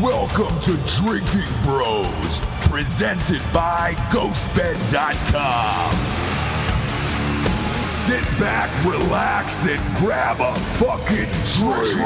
Welcome to Drinkin' Bros, presented by GhostBed.com. Sit back, relax, and grab a fucking drink.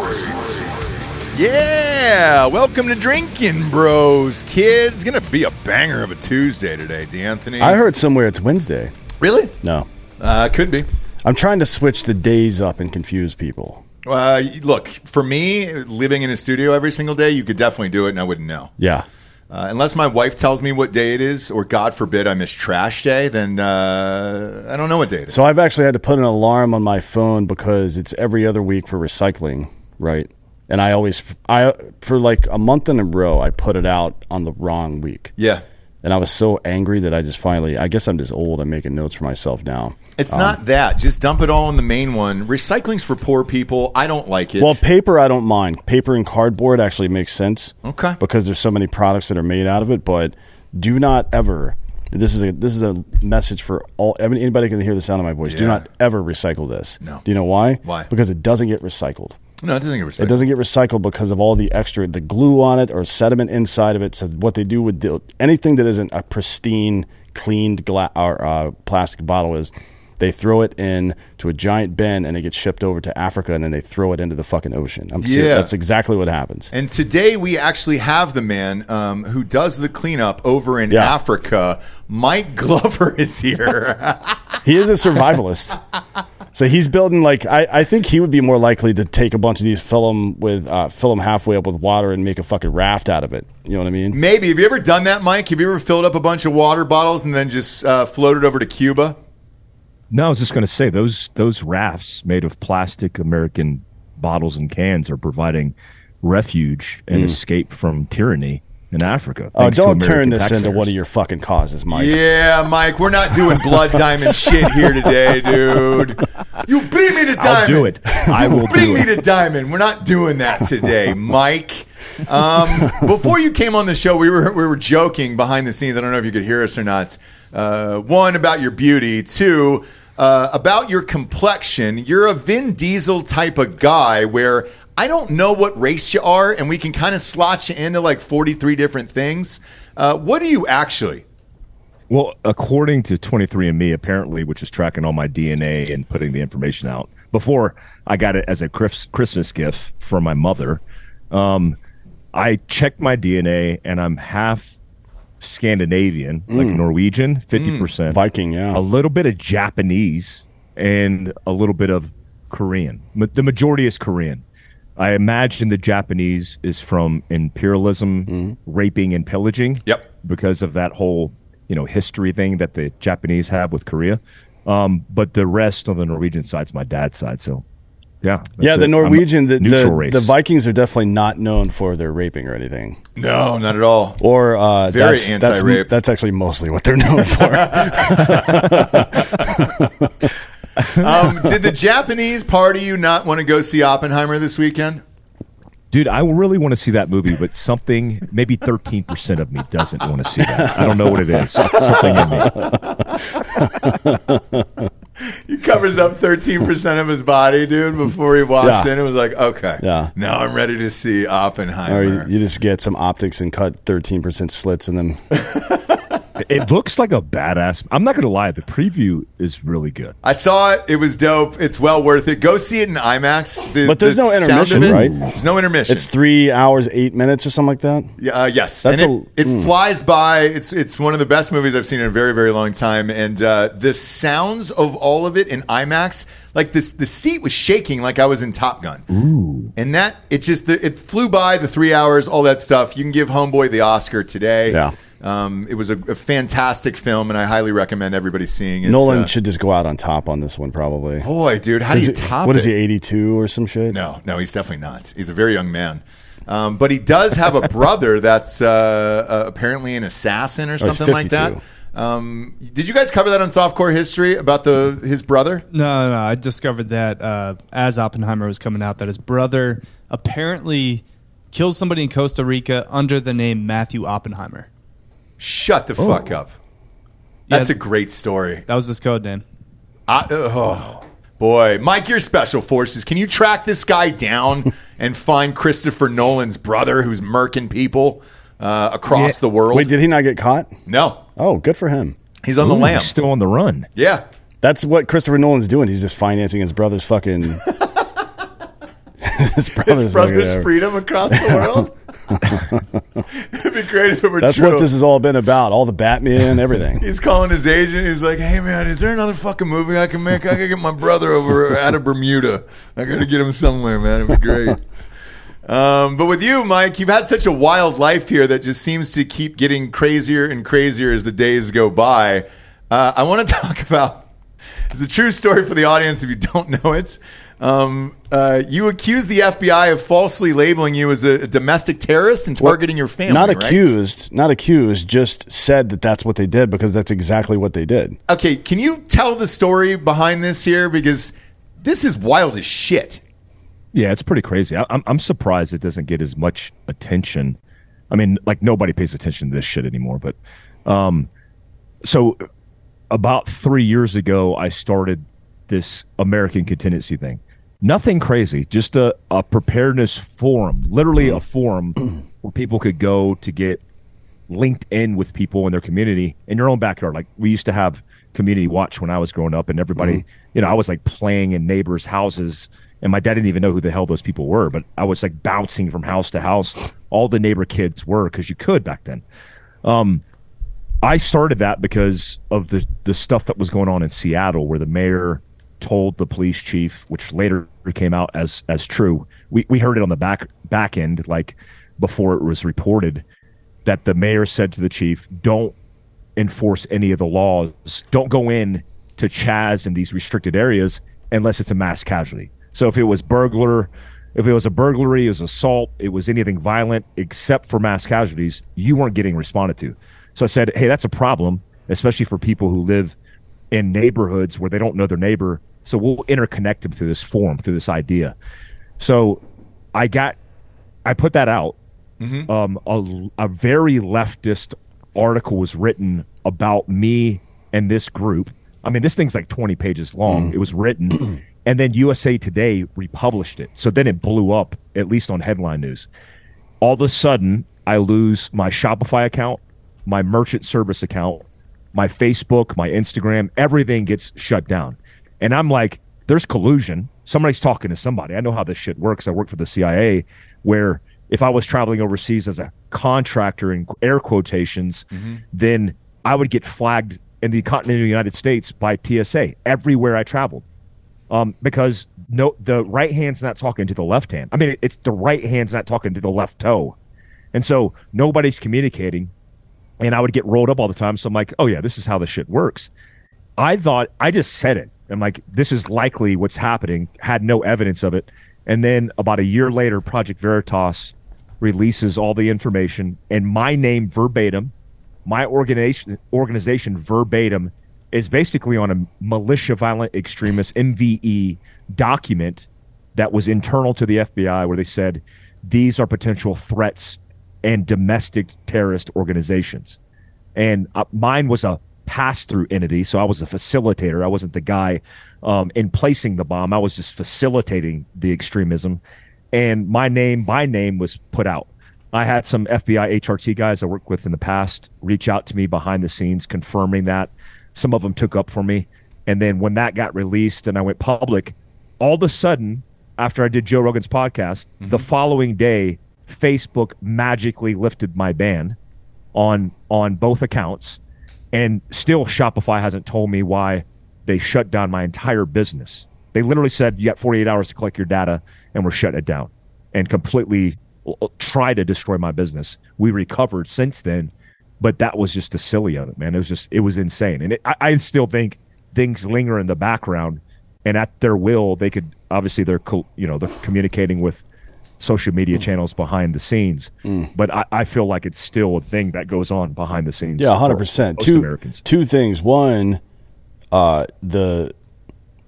Yeah, welcome to Drinkin' Bros, kids. Gonna be a banger of a Tuesday today, D'Anthony. I heard somewhere it's Wednesday. really? No. Uh, could be. I'm trying to switch the days up and confuse people. Uh, look, for me, living in a studio every single day, you could definitely do it, and I wouldn't know. Yeah. Uh, unless my wife tells me what day it is, or God forbid I miss trash day, then uh, I don't know what day it is. So I've actually had to put an alarm on my phone because it's every other week for recycling, right? And I always, I for like a month in a row, I put it out on the wrong week, yeah, and I was so angry that I just finally, I guess I'm just old. I'm making notes for myself now. it's um, not that. Just dump it all in the main one. Recycling's for poor people. I don't like it. Well, paper I don't mind. Paper and cardboard actually makes sense. Okay. Because there's so many products that are made out of it, but do not ever this is a this is a message for all anybody can hear the sound of my voice. Do not ever recycle this. No. Do you know why? Why? Because it doesn't get recycled. No, it doesn't get recycled. It doesn't get recycled because of all the extra the glue on it or sediment inside of it. So what they do with the, anything that isn't a pristine, cleaned gla- or uh, plastic bottle is they throw it in to a giant bin and it gets shipped over to Africa and then they throw it into the fucking ocean. I'm serious. Yeah. That's exactly what happens. And today we actually have the man um, who does the cleanup over in Yeah. Africa. Mike Glover is here. He is a survivalist. so he's building like I, I think he would be more likely to take a bunch of these, fill them with uh, fill them halfway up with water and make a fucking raft out of it. You know what I mean? Maybe. Have you ever done that, Mike? Have you ever filled up a bunch of water bottles and then just uh, floated over to Cuba? No, I was just going to say those those rafts made of plastic American bottles and cans are providing refuge and escape from tyranny in Africa. Oh, don't turn American this into one of your fucking causes, Mike. Yeah, Mike, we're not doing blood diamond shit here today, dude. You bring me to diamond. I'll do it. I will Bring me it. to diamond. We're not doing that today, Mike. Um, before you came on the show, we were we were joking behind the scenes. I don't know if you could hear us or not. Uh, one about your beauty. Two uh, about your complexion. You're a Vin Diesel type of guy where. I don't know what race you are, and we can kind of slot you into like 43 different things. Uh, what are you actually? Well, according to 23andMe, apparently, which is tracking all my DNA and putting the information out, before I got it as a Christmas gift from my mother, um, I checked my DNA and I'm half Scandinavian, like Norwegian, 50%, Viking, yeah. a little bit of Japanese, and a little bit of Korean. Ma- The majority is Korean. I imagine the Japanese is from imperialism, raping, and pillaging Yep. because of that whole you know history thing that the Japanese have with Korea. Um, but the rest on the Norwegian side's my dad's side. So yeah, yeah, the it. Norwegian, the, the, the Vikings are definitely not known for their raping or anything. No, not at all. Or uh, Very that's, that's, anti-rape. that's actually mostly what they're known for. Um, did the Japanese part of you not want to go see Oppenheimer this weekend? Dude, I really want to see that movie, but something maybe thirteen percent of me doesn't want to see that. I don't know what it is. Something in me. He covers up 13% of his body, dude, before he walks Yeah. in. It was like, okay, Yeah. now I'm ready to see or Oppenheimer. you, you just get some optics and cut 13% slits in them. It looks like a badass. I'm not gonna lie, the preview is really good. I saw it. It was dope. It's well worth it. Go see it in IMAX. The- But there's the no intermission, it- right? There's no intermission. It's three hours, eight minutes or something like that. Yeah, uh, yes, That's and it, a- mm. it flies by. It's it's one of the best movies I've seen in a very very long time, and uh, the sounds of all of it in IMAX, like this, the seat was shaking like I was in Top Gun. Ooh, and that it just the, it flew by the three hours, all that stuff. You can give Homeboy the Oscar today. Yeah. Um, it was a, a fantastic film, and I highly recommend everybody seeing it. Nolan Uh, should just go out on top on this one, probably. boy, dude, how Is do you it- top what it? is he, 82 or some shit? No, no, he's definitely not. He's a very young man. Um, but he does have a brother that's uh, uh, apparently an assassin or Oh, something like that. Um, did you guys cover that on Softcore History about the his brother? No, no, I discovered that uh, as Oppenheimer was coming out, that his brother apparently killed somebody in Costa Rica under the name Matthew Oppenheimer. Shut the fuck up. Yeah. That's a great story. That was his code name. I, uh, oh. boy, Mike, you're special forces. Can you track this guy down and find Christopher Nolan's brother who's murking people uh, across Yeah. the world? Wait, did he not get caught? no, Oh, good for him. he's on the Ooh, lam. he's still on the run. Yeah. That's what Christopher Nolan's doing. He's just financing his brother's fucking. his brother's, His brother's freedom across the world. It'd be great if it were That's true. what this has all been about. All the Batman, everything. He's calling his agent. He's like, "Hey man, is there another fucking movie I can make? I gotta get my brother over out of Bermuda. I gotta get him somewhere, man. It'd be great." Um, but with you, Mike, you've had such a wild life here that just seems to keep getting crazier and crazier as the days go by. Uh, I want to talk about. It's a true story for the audience if you don't know it. Um, uh, you accused the FBI of falsely labeling you as a, a domestic terrorist and targeting your family. not right? accused, not accused. Just said that that's what they did because that's exactly what they did. Okay, can you tell the story behind this here? Because this is wild as shit. Yeah, it's pretty crazy. I, I'm I'm surprised it doesn't get as much attention. I mean, like nobody pays attention to this shit anymore. But, um, so about three years ago, I started this American contingency thing. Nothing crazy, just a, a preparedness forum, literally a forum where people could go to get linked in with people in their community in your own backyard. Like we used to have community watch when I was growing up, and everybody, you know, I was like playing in neighbors' houses, and my dad didn't even know who the hell those people were, but I was like bouncing from house to house. All the neighbor kids were because you could back then. Um, I started that because of the the stuff that was going on in Seattle, where the mayor told the police chief, which later came out as as true. We we heard it on the back back end, like before it was reported, that the mayor said to the chief, "Don't enforce any of the laws. Don't go in to Chaz in these restricted areas unless it's a mass casualty." So if it was burglar, if it was a burglary, it was assault, it was anything violent except for mass casualties, you weren't getting responded to. So I said, "Hey, that's a problem, especially for people who live in neighborhoods where they don't know their neighbor. So we'll interconnect them through this form, through this idea." So I got, I put that out. Um, a, a very leftist article was written about me and this group. I mean, this thing's like 20 pages long. It was written, and then USA Today republished it. So then it blew up, at least on headline news. All of a sudden, I lose my Shopify account, my merchant service account, my Facebook, my Instagram, everything gets shut down. And I'm like, there's collusion. Somebody's talking to somebody. I know how this shit works. I work for the CIA, where if I was traveling overseas as a contractor in air quotations, then I would get flagged in the continental United States by TSA everywhere I traveled. Um, because no, the right hand's not talking to the left hand. I mean, it's the right hand's not talking to the left toe. And so nobody's communicating. And I would get rolled up all the time. So I'm like, oh, yeah, this is how this shit works. I thought, I just said it. I'm like, this is likely what's happening, had no evidence of it. And then about a year later, Project Veritas releases all the information and my name verbatim, my organization organization verbatim is basically on a militia violent extremist MVE document that was internal to the FBI where they said these are potential threats and domestic terrorist organizations. And uh, mine was a pass through entity. So I was a facilitator. I wasn't the guy um, in placing the bomb. I was just facilitating the extremism. And my name, my name was put out. I had some FBI HRT guys I worked with in the past reach out to me behind the scenes, confirming that. Some of them took up for me. And then when that got released and I went public, all of a sudden, after I did Joe Rogan's podcast, the following day, Facebook magically lifted my ban on on both accounts and still shopify hasn't told me why they shut down my entire business. They literally said you got 48 hours to collect your data and we're shutting it down and completely uh, try to destroy my business. We recovered since then but that was just the silly of it man. It was just it was insane. And it, I, I still think things linger in the background and at their will they could obviously they're you know they're communicating with social media channels behind the scenes. But I, I feel like it's still a thing that goes on behind the scenes. Yeah, hundred percent. Two Americans. two things. One, uh, the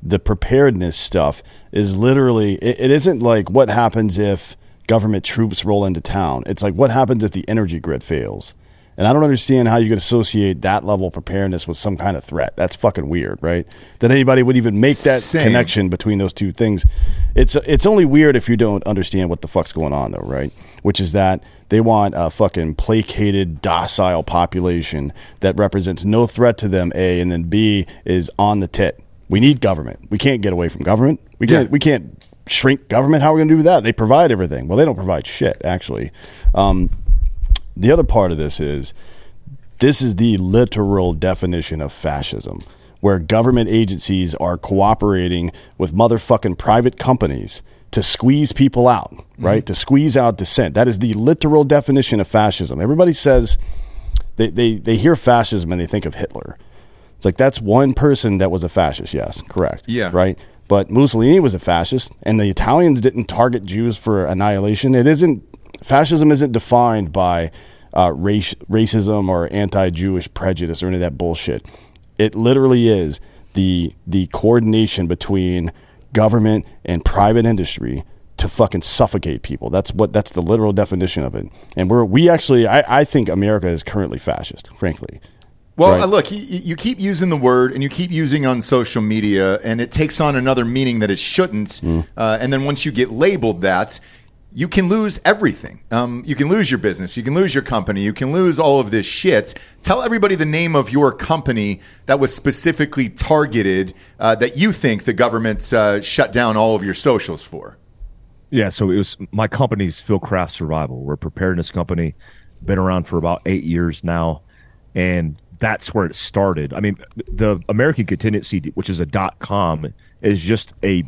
the preparedness stuff is literally. It, it isn't like what happens if government troops roll into town. It's like what happens if the energy grid fails. And I don't understand how you could associate that level of preparedness with some kind of threat. That's fucking weird, right? That anybody would even make that Same. connection between those two things. It's it's only weird if you don't understand what the fuck's going on, though, right? Which is that they want a fucking placated, docile population that represents no threat to them. A and then B is on the tit. We need government. We can't get away from government. We can't. Yeah. We can't shrink government. How are we going to do that? They provide everything. Well, they don't provide shit, actually. Um, the other part of this is this is the literal definition of fascism, where government agencies are cooperating with motherfucking private companies to squeeze people out, mm-hmm. right? To squeeze out dissent. That is the literal definition of fascism. Everybody says they, they, they hear fascism and they think of Hitler. It's like that's one person that was a fascist. Yes, correct. Yeah. Right. But Mussolini was a fascist, and the Italians didn't target Jews for annihilation. It isn't fascism isn't defined by uh, race, racism or anti-Jewish prejudice or any of that bullshit. It literally is the the coordination between government and private industry to fucking suffocate people. That's what that's the literal definition of it. And we're we actually I, I think America is currently fascist, frankly. Well, Right. uh, look, you, you keep using the word and you keep using on social media, and it takes on another meaning that it shouldn't. Mm. Uh, and then once you get labeled that, you can lose everything. Um, you can lose your business. You can lose your company. You can lose all of this shit. Tell everybody the name of your company that was specifically targeted uh, that you think the government uh, shut down all of your socials for. Yeah, so it was my company's Phil Field Craft Survival. We're a preparedness company, been around for about eight years now, and that's where it started. I mean, the American Contingency, which is a dot com, is just a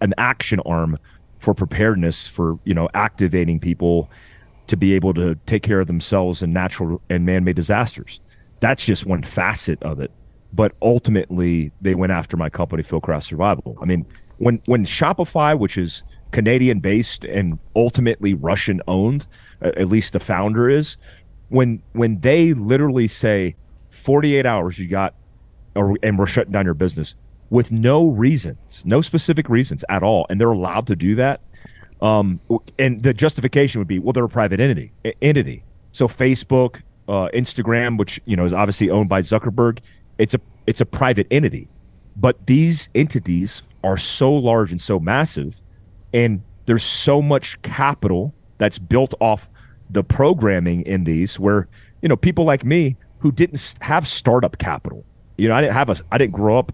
an action arm for preparedness for you know activating people to be able to take care of themselves in natural and man-made disasters. That's just one facet of it. But ultimately, they went after my company, Field Craft Survival. I mean, when when Shopify, which is Canadian based and ultimately Russian owned, at least the founder is, when when they literally say 48 hours you got or and we're shutting down your business with no reasons, no specific reasons at all, and they're allowed to do that. Um, and the justification would be, well, they're a private entity. Entity. So Facebook, uh, Instagram, which you know is obviously owned by Zuckerberg, it's a it's a private entity. But these entities are so large and so massive, and there's so much capital that's built off the programming in these where you know people like me who didn't have startup capital you know i didn't have a i didn't grow up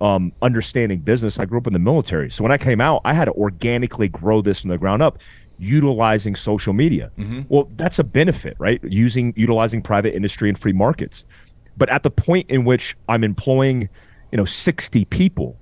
um, understanding business i grew up in the military. So when i came out i had to organically grow this from the ground up utilizing social media. Well that's a benefit right? Using utilizing private industry and free markets. But at the point in which i'm employing you know 60 people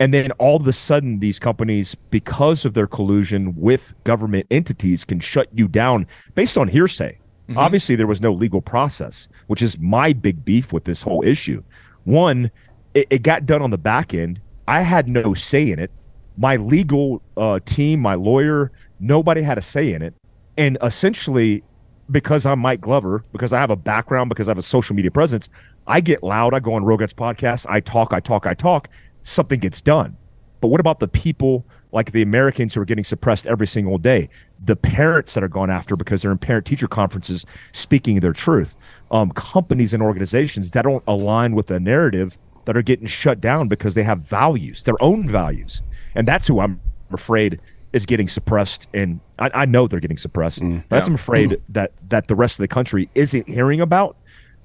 and then all of a sudden, these companies, because of their collusion with government entities, can shut you down based on hearsay. Obviously, there was no legal process, which is my big beef with this whole issue. One, it, it got done on the back end. I had no say in it. My legal uh, team, my lawyer, nobody had a say in it. And essentially, because I'm Mike Glover, because I have a background, because I have a social media presence, I get loud. I go on Rogan's podcast. I talk, I talk, I talk. Something gets done. But what about the people like the Americans who are getting suppressed every single day? The parents that are gone after because they're in parent teacher conferences speaking their truth. Um, companies and organizations that don't align with the narrative that are getting shut down because they have values, their own values. And that's who I'm afraid is getting suppressed. And I, I know they're getting suppressed. That's I'm afraid that, that the rest of the country isn't hearing about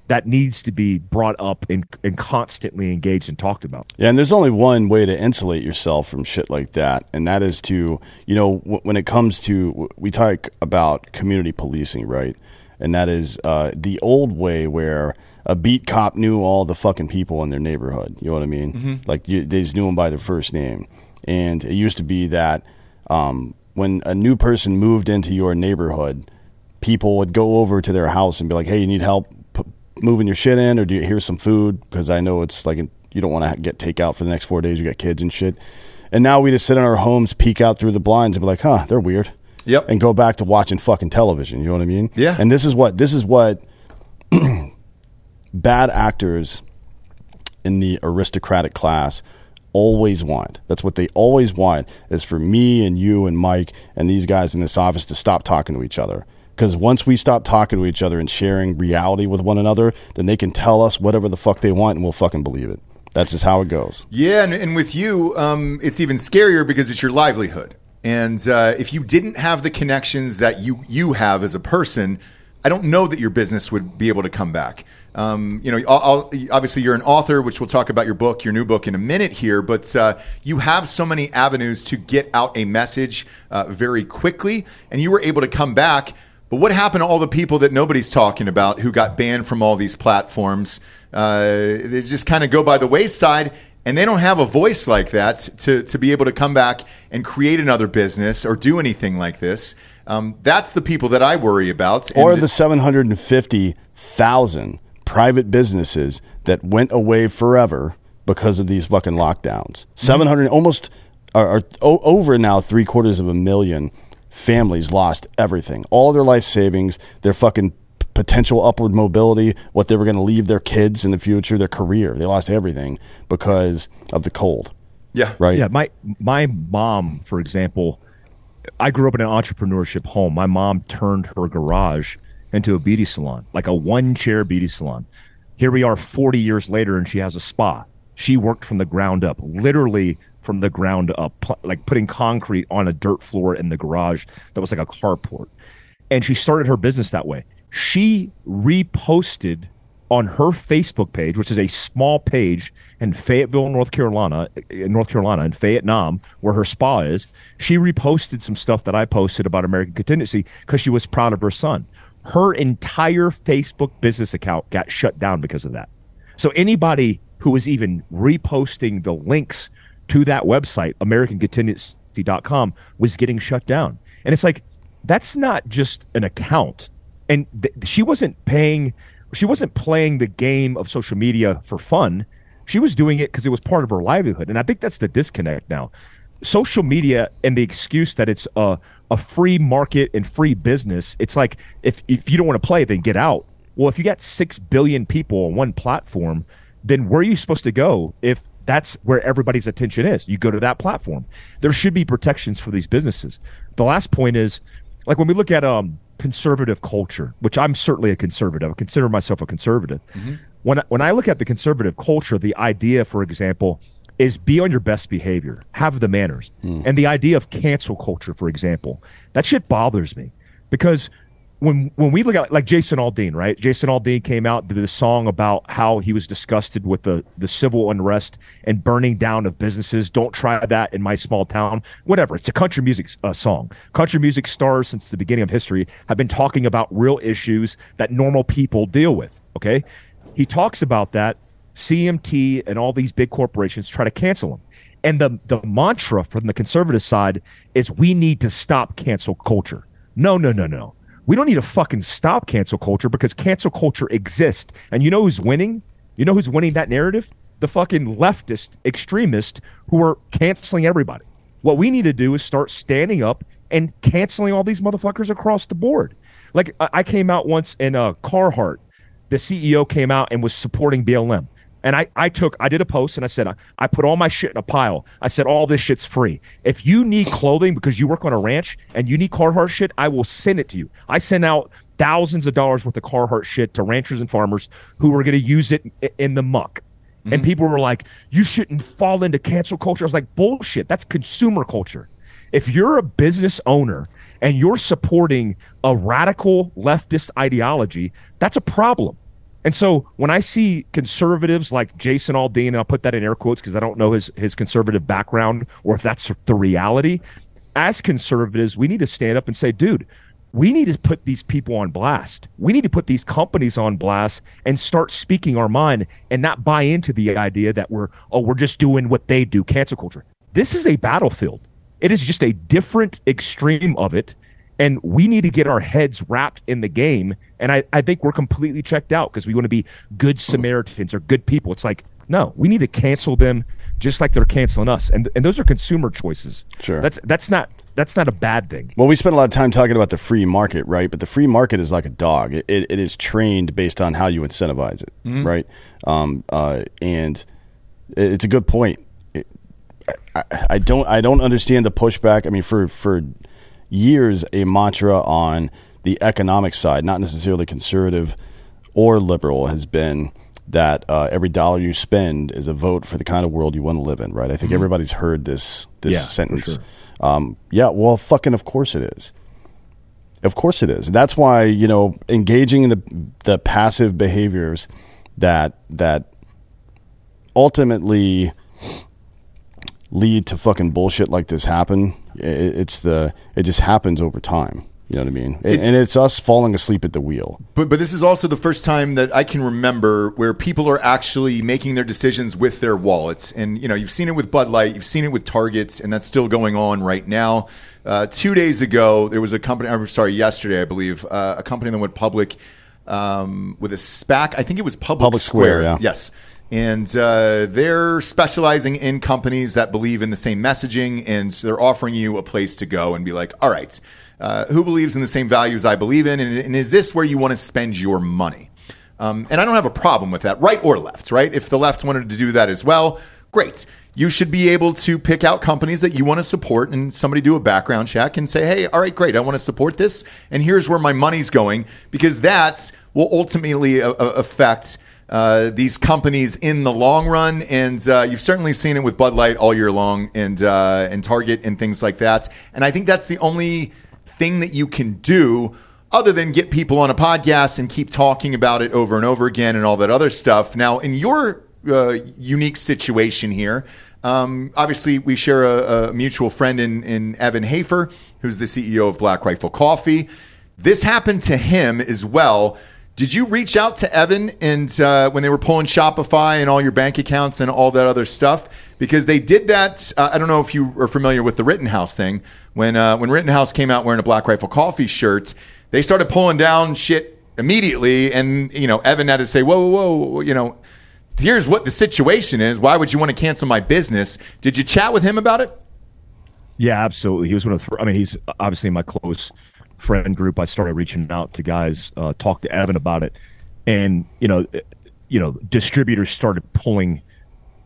that needs to be brought up and, and constantly engaged and talked about. Yeah, and there's only one way to insulate yourself from shit like that, and that is to, you know, w- when it comes to, w- we talk about community policing, right? And that is uh, the old way where a beat cop knew all the fucking people in their neighborhood. You know what I mean? Like you, they just knew them by their first name. And it used to be that um, when a new person moved into your neighborhood, people would go over to their house and be like, "Hey, you need help p- moving your shit in, or do you here's some food?" Because I know it's like you don't want to get takeout for the next four days. You got kids and shit. And now we just sit in our homes, peek out through the blinds, and be like, "Huh, they're weird." Yep. And go back to watching fucking television. You know what I mean? Yeah. And this is what this is what bad actors in the aristocratic class always want. That's what they always want is for me and you and Mike and these guys in this office to stop talking to each other. Because once we stop talking to each other and sharing reality with one another, then they can tell us whatever the fuck they want and we'll fucking believe it. That's just how it goes. Yeah, and, and with you, um, it's even scarier because it's your livelihood. And uh, if you didn't have the connections that you you have as a person, I don't know that your business would be able to come back. Um, you know, I'll, I'll- obviously you're an author, which we'll talk about your book, your new book in a minute here. But uh, you have so many avenues to get out a message uh, very quickly, and you were able to come back. But what happened to all the people that nobody's talking about who got banned from all these platforms? Uh, they just kind of go by the wayside, and they don't have a voice like that to, to be able to come back and create another business or do anything like this. Um, that's the people that I worry about. And Or the 750,000 private businesses that went away forever because of these fucking lockdowns. Mm-hmm. 700, almost, are, are o- over now three quarters of a million families lost everything. All their life savings, their fucking potential upward mobility, what they were going to leave their kids in the future, their career. They lost everything because of the cold. yeah, Right? Yeah, my my mom, for example, I grew up in an entrepreneurship home. My mom turned her garage into a beauty salon, like a one chair beauty salon. Here we are 40 years later and she has a spa. She worked from the ground up, literally from the ground up, like putting concrete on a dirt floor in the garage that was like a carport. And she started her business that way. She reposted on her Facebook page, which is a small page in Fayetteville, North Carolina, in North Carolina, in Vietnam, where her spa is. She reposted some stuff that I posted about American Contingency because she was proud of her son. Her entire Facebook business account got shut down because of that. So anybody who was even reposting the links to that website, AmericanContingency.com, was getting shut down. And it's like, that's not just an account. And th- she wasn't paying, she wasn't playing the game of social media for fun. She was doing it because it was part of her livelihood. And I think that's the disconnect now. Social media and the excuse that it's a, a free market and free business, it's like if, if you don't want to play, then get out. Well, if you got 6 billion people on one platform, then where are you supposed to go if that's where everybody's attention is? You go to that platform. There should be protections for these businesses. The last point is like when we look at um, conservative culture, which I'm certainly a conservative, I consider myself a conservative. When, when I look at the conservative culture, the idea, for example, is be on your best behavior, have the manners. And the idea of cancel culture, for example, that shit bothers me because when when we look at like Jason Aldean, right? Jason Aldean came out did a song about how he was disgusted with the the civil unrest and burning down of businesses. Don't try that in my small town. Whatever. It's a country music uh, song. Country music stars since the beginning of history have been talking about real issues that normal people deal with. Okay, he talks about that. CMT and all these big corporations try to cancel them. And the the mantra from the conservative side is we need to stop cancel culture. No, no, no, no. We don't need to fucking stop cancel culture because cancel culture exists. And you know who's winning? You know who's winning that narrative? The fucking leftist extremists who are canceling everybody. What we need to do is start standing up and canceling all these motherfuckers across the board. Like I came out once in uh, Carhartt. The CEO came out and was supporting BLM. And I, I took, I did a post and I said, I, I put all my shit in a pile. I said, all this shit's free. If you need clothing because you work on a ranch and you need Carhartt shit, I will send it to you. I send out thousands of dollars worth of Carhartt shit to ranchers and farmers who are going to use it in the muck. And mm-hmm. people were like, you shouldn't fall into cancel culture. I was like, bullshit. That's consumer culture. If you're a business owner and you're supporting a radical leftist ideology, that's a problem. And so when I see conservatives like Jason Aldean, and I'll put that in air quotes because I don't know his, his conservative background or if that's the reality, as conservatives, we need to stand up and say, dude, we need to put these people on blast. We need to put these companies on blast and start speaking our mind and not buy into the idea that we're, oh, we're just doing what they do, cancel culture. This is a battlefield. It is just a different extreme of it. And we need to get our heads wrapped in the game. And I, I think we're completely checked out because we want to be good Samaritans or good people. It's like, no, we need to cancel them just like they're canceling us. And and those are consumer choices. Sure. That's that's not that's not a bad thing. Well, we spent a lot of time talking about the free market, right? But the free market is like a dog. It, it, it is trained based on how you incentivize it, right? Um, uh, and it- it's a good point. It, I, I don't I don't understand the pushback. I mean, for for years, a mantra on the economic side, not necessarily conservative or liberal, has been that uh, every dollar you spend is a vote for the kind of world you want to live in, right? I think everybody's heard this this Yeah, sentence. sure. Um, yeah, well, fucking, of course it is. Of course it is. That's why you know engaging in the the passive behaviors that that ultimately lead to fucking bullshit like this happen. I- It's the it just happens over time. You know what I mean? It- and it's us falling asleep at the wheel. But but this is also the first time that I can remember where people are actually making their decisions with their wallets. And you know, you've seen it with Bud Light, you've seen it with Targets, and that's still going on right now. Uh, two days ago, there was a company. I'm sorry, yesterday, I believe, uh, a company that went public um, with a SPAC. I think it was Public, Public Square, yeah. Yes. And uh, they're specializing in companies that believe in the same messaging, and so they're offering you a place to go and be like, all right, uh, who believes in the same values I believe in? And, and is this where you want to spend your money? Um, and I don't have a problem with that, right or left, right? If the left wanted to do that as well, great. You should be able to pick out companies that you want to support and somebody do a background check and say, hey, all right, great, I want to support this, and here's where my money's going, because that will ultimately uh, uh, affect uh, these companies in the long run. And uh, you've certainly seen it with Bud Light all year long and, uh, and Target and things like that. And I think that's the only thing that you can do other than get people on a podcast and keep talking about it over and over again and all that other stuff. Now, in your uh, unique situation here, um, obviously we share a, a mutual friend in, in Evan Hafer, who's the CEO of Black Rifle Coffee. This happened to him as well. Did you reach out to Evan and uh, when they were pulling Shopify and all your bank accounts and all that other stuff? Because they did that. Uh, I don't know if you are familiar with the Rittenhouse thing. When uh, when Rittenhouse came out wearing a Black Rifle Coffee shirt, they started pulling down shit immediately, and you know Evan had to say, "Whoa, whoa, whoa!" You know, here's what the situation is. Why would you want to cancel my business? Did you chat with him about it? Yeah, absolutely. He was one of the. I mean, he's obviously my close friend group. I started reaching out to guys, uh, talk to Evan about it, and you know, eh, you know, distributors started pulling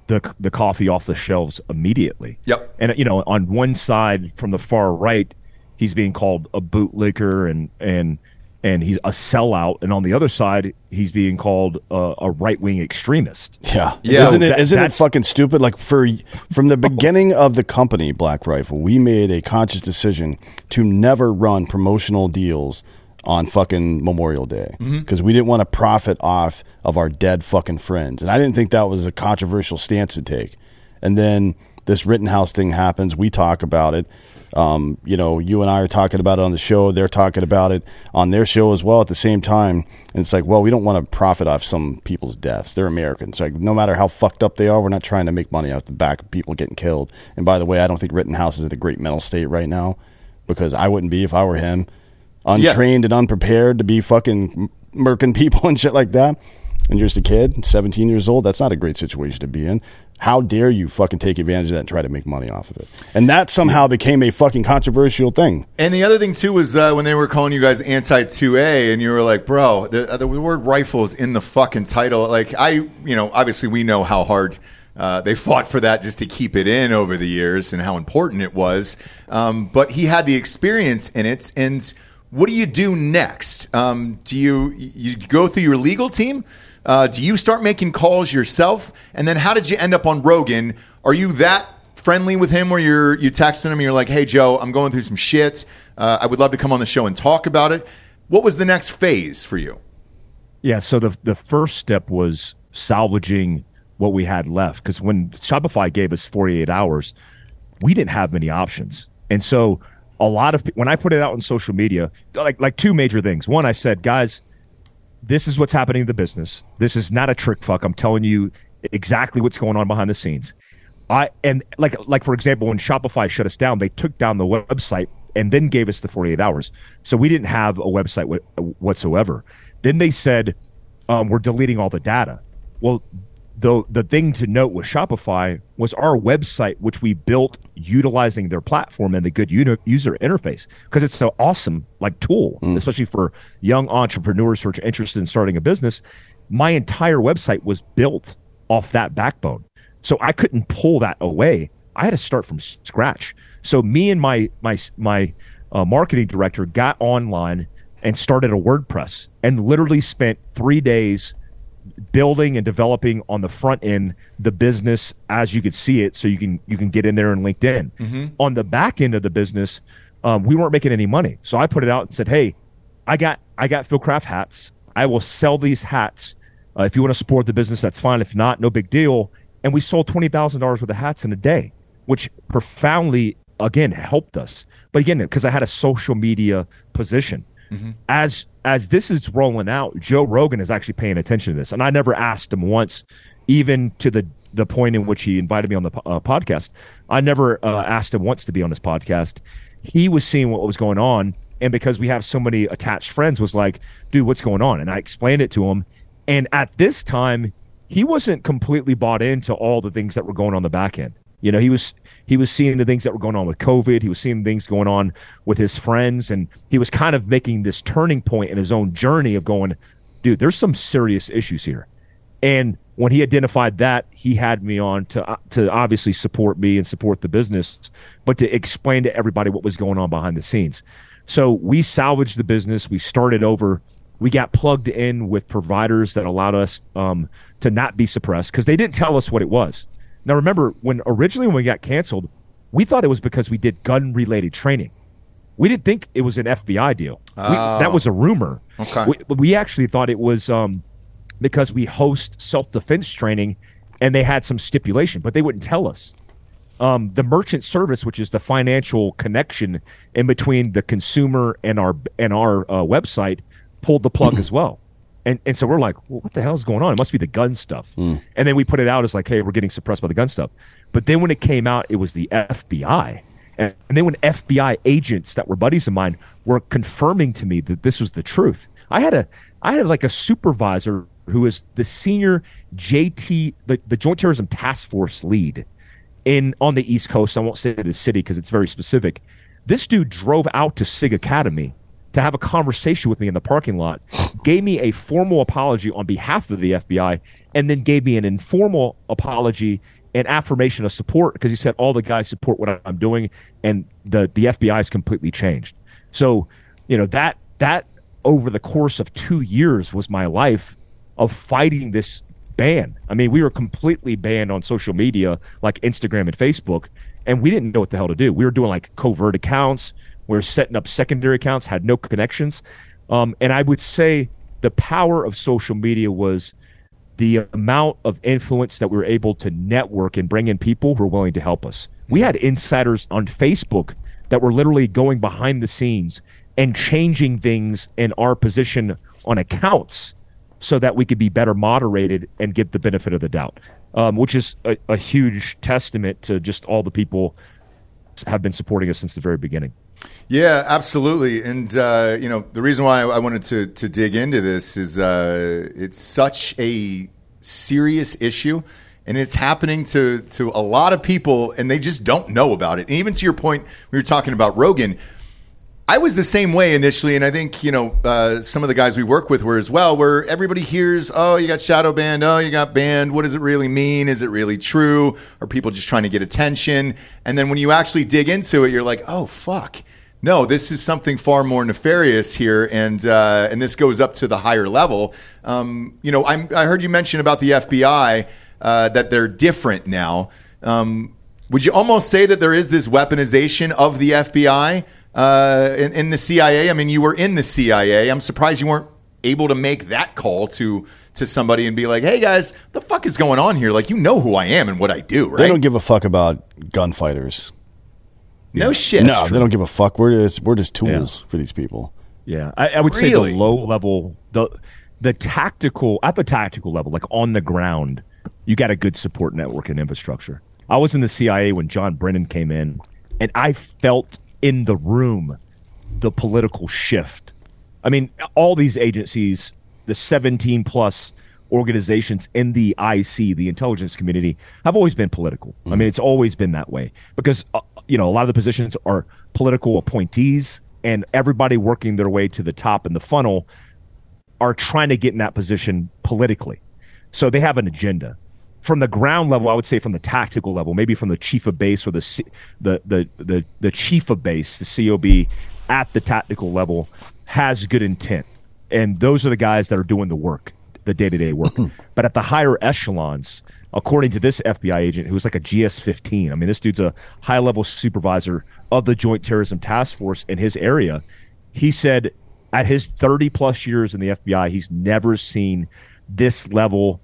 the the coffee off the shelves immediately. Yep. And you know, on one side from the far right, he's being called a bootlicker and and and he's a sellout, and on the other side, he's being called uh, a, a right wing extremist. Yeah, Yeah. Isn't it? That- not it fucking stupid? Like for from the beginning of the company, Black Rifle, we made a conscious decision to never run promotional deals on fucking Memorial Day mm-hmm. because we didn't want to profit off of our dead fucking friends, and I didn't think that was a controversial stance to take. And then this Rittenhouse thing happens. We talk about it. Um, you know, you and I are talking about it on the show. They're talking about it on their show as well at the same time. And it's like, well, we don't want to profit off some people's deaths. They're Americans. Like, no matter how fucked up they are, we're not trying to make money off the back of people getting killed. And by the way, I don't think Rittenhouse is in a great mental state right now because I wouldn't be if I were him. Untrained and unprepared to be fucking murking people and shit like that. And you're just a kid, 17 years old. That's not a great situation to be in. How dare you fucking take advantage of that and try to make money off of it? And that somehow became a fucking controversial thing. And the other thing too was uh, when they were calling you guys anti two A, and you were like, "Bro, the, the word rifle is in the fucking title." Like I, you know, obviously we know how hard uh, they fought for that just to keep it in over the years and how important it was. Um, but he had the experience in it, and what do you do next? Um, do you you go through your legal team? Uh, do you start making calls yourself? And then how did you end up on Rogan? Are you that friendly with him where you're you texting him and you're like, "Hey Joe, I'm going through some shit. Uh, I would love to come on the show and talk about it." What was the next phase for you? Yeah. So the the first step was salvaging what we had left because when Shopify gave us 48 hours, we didn't have many options, and so a lot of when I put it out on social media, like like two major things. One, I said, guys, this is what's happening in the business. This is not a trick fuck. I'm telling you exactly what's going on behind the scenes. I and like like for example, when Shopify shut us down, they took down the website and then gave us the 48 hours. So we didn't have a website wh- whatsoever. Then they said um, we're deleting all the data. Well, the the thing to note with Shopify was our website, which we built utilizing their platform and the good uni- user interface, because it's an awesome like tool, especially for young entrepreneurs who are interested in starting a business. My entire website was built off that backbone, so I couldn't pull that away. I had to start from scratch. So me and my my my uh, marketing director got online and started a WordPress and literally spent three days building and developing on the front end the business as you could see it so you can you can get in there and linkedin Mm-hmm. on the back end of the business um, we weren't making any money. So i put it out and said hey i got i got Field Craft hats. I will sell these hats. Uh, if you want to support the business that's fine. If not no big deal. And we sold $20000 worth of hats in a day which profoundly again helped us. But again because i had a social media position. As as this is rolling out, Joe Rogan is actually paying attention to this, and I never asked him once, even to the the point in which he invited me on the uh, podcast. I never uh, asked him once to be on this podcast. He was seeing what was going on, and because we have so many attached friends, was like, "Dude, what's going on?" And I explained it to him, and at this time, he wasn't completely bought into all the things that were going on the back end. You know, he was he was seeing the things that were going on with COVID. He was seeing things going on with his friends, and he was kind of making this turning point in his own journey of going, dude, there's some serious issues here. And when he identified that, he had me on to uh, to obviously support me and support the business, but to explain to everybody what was going on behind the scenes. So we salvaged the business. We started over. We got plugged in with providers that allowed us um, to not be suppressed because they didn't tell us what it was. Now, remember, when originally when we got canceled, we thought it was because we did gun related training. We didn't think it was an FBI deal. We, that was a rumor. Okay. We, we actually thought it was um, because we host self defense training and they had some stipulation, but they wouldn't tell us. Um, the merchant service, which is the financial connection in between the consumer and our and our uh, website, pulled the plug as well. And and so we're like, well, what the hell is going on? It must be the gun stuff. Hmm. And then we put it out as like, hey, we're getting suppressed by the gun stuff. But then when it came out, it was the FBI. And, and then when FBI agents that were buddies of mine were confirming to me that this was the truth, I had a I had like a supervisor who is the senior JT, the, the Joint Terrorism Task Force lead in on the East Coast. I won't say the city because it's very specific. This dude drove out to SIG Academy to have a conversation with me in the parking lot, gave me a formal apology on behalf of the FBI, and then gave me an informal apology and affirmation of support because he said all the guys support what I'm doing, and the the FBI has completely changed. So, you know that that over the course of two years was my life of fighting this ban. I mean, we were completely banned on social media like Instagram and Facebook, and we didn't know what the hell to do. We were doing like covert accounts. We were setting up secondary accounts, had no connections. Um, and I would say the power of social media was the amount of influence that we were able to network and bring in people who were willing to help us. We had insiders on Facebook that were literally going behind the scenes and changing things in our position on accounts so that we could be better moderated and get the benefit of the doubt, um, which is a, a huge testament to just all the people have been supporting us since the very beginning. Yeah, absolutely. And uh, you know, the reason why I wanted to to dig into this is uh, it's such a serious issue, and it's happening to to a lot of people, and they just don't know about it. And even to your point, we were talking about Rogan. I was the same way initially, and I think you know uh, some of the guys we work with were as well. Where everybody hears, "Oh, you got shadow banned. Oh, you got banned. What does it really mean? Is it really true? Are people just trying to get attention?" And then when you actually dig into it, you're like, "Oh, fuck." No, this is something far more nefarious here, and uh, and this goes up to the higher level. Um, you know, I'm, I heard you mention about the FBI uh, that they're different now. Um, would you almost say that there is this weaponization of the FBI uh, in, in the CIA? I mean, you were in the CIA. I'm surprised you weren't able to make that call to to somebody and be like, "Hey guys, the fuck is going on here? Like, you know who I am and what I do, right?" They don't give a fuck about gunfighters. no shit. no, they don't give a fuck. We're just we're just tools for these people. Yeah, I, I would say the low level, the the tactical at the tactical level, like on the ground, you got a good support network and infrastructure. I was in the CIA when John Brennan came in, and I felt in the room the political shift. I mean, all these agencies, the 17 plus organizations in the IC, the intelligence community, have always been political. I mean, it's always been that way because, uh, you know, a lot of the positions are political appointees and everybody working their way to the top in the funnel are trying to get in that position politically. So they have an agenda. From the ground level, I would say from the tactical level, maybe from the chief of base or the C- the the the, the chief of base, the COB, at the tactical level, has good intent, and those are the guys that are doing the work, the day to day work. but at the higher echelons, according to this FBI agent, who's like a GS 15, I mean, this dude's a high level supervisor of the Joint Terrorism Task Force in his area. He said at his 30 plus years in the FBI, he's never seen this level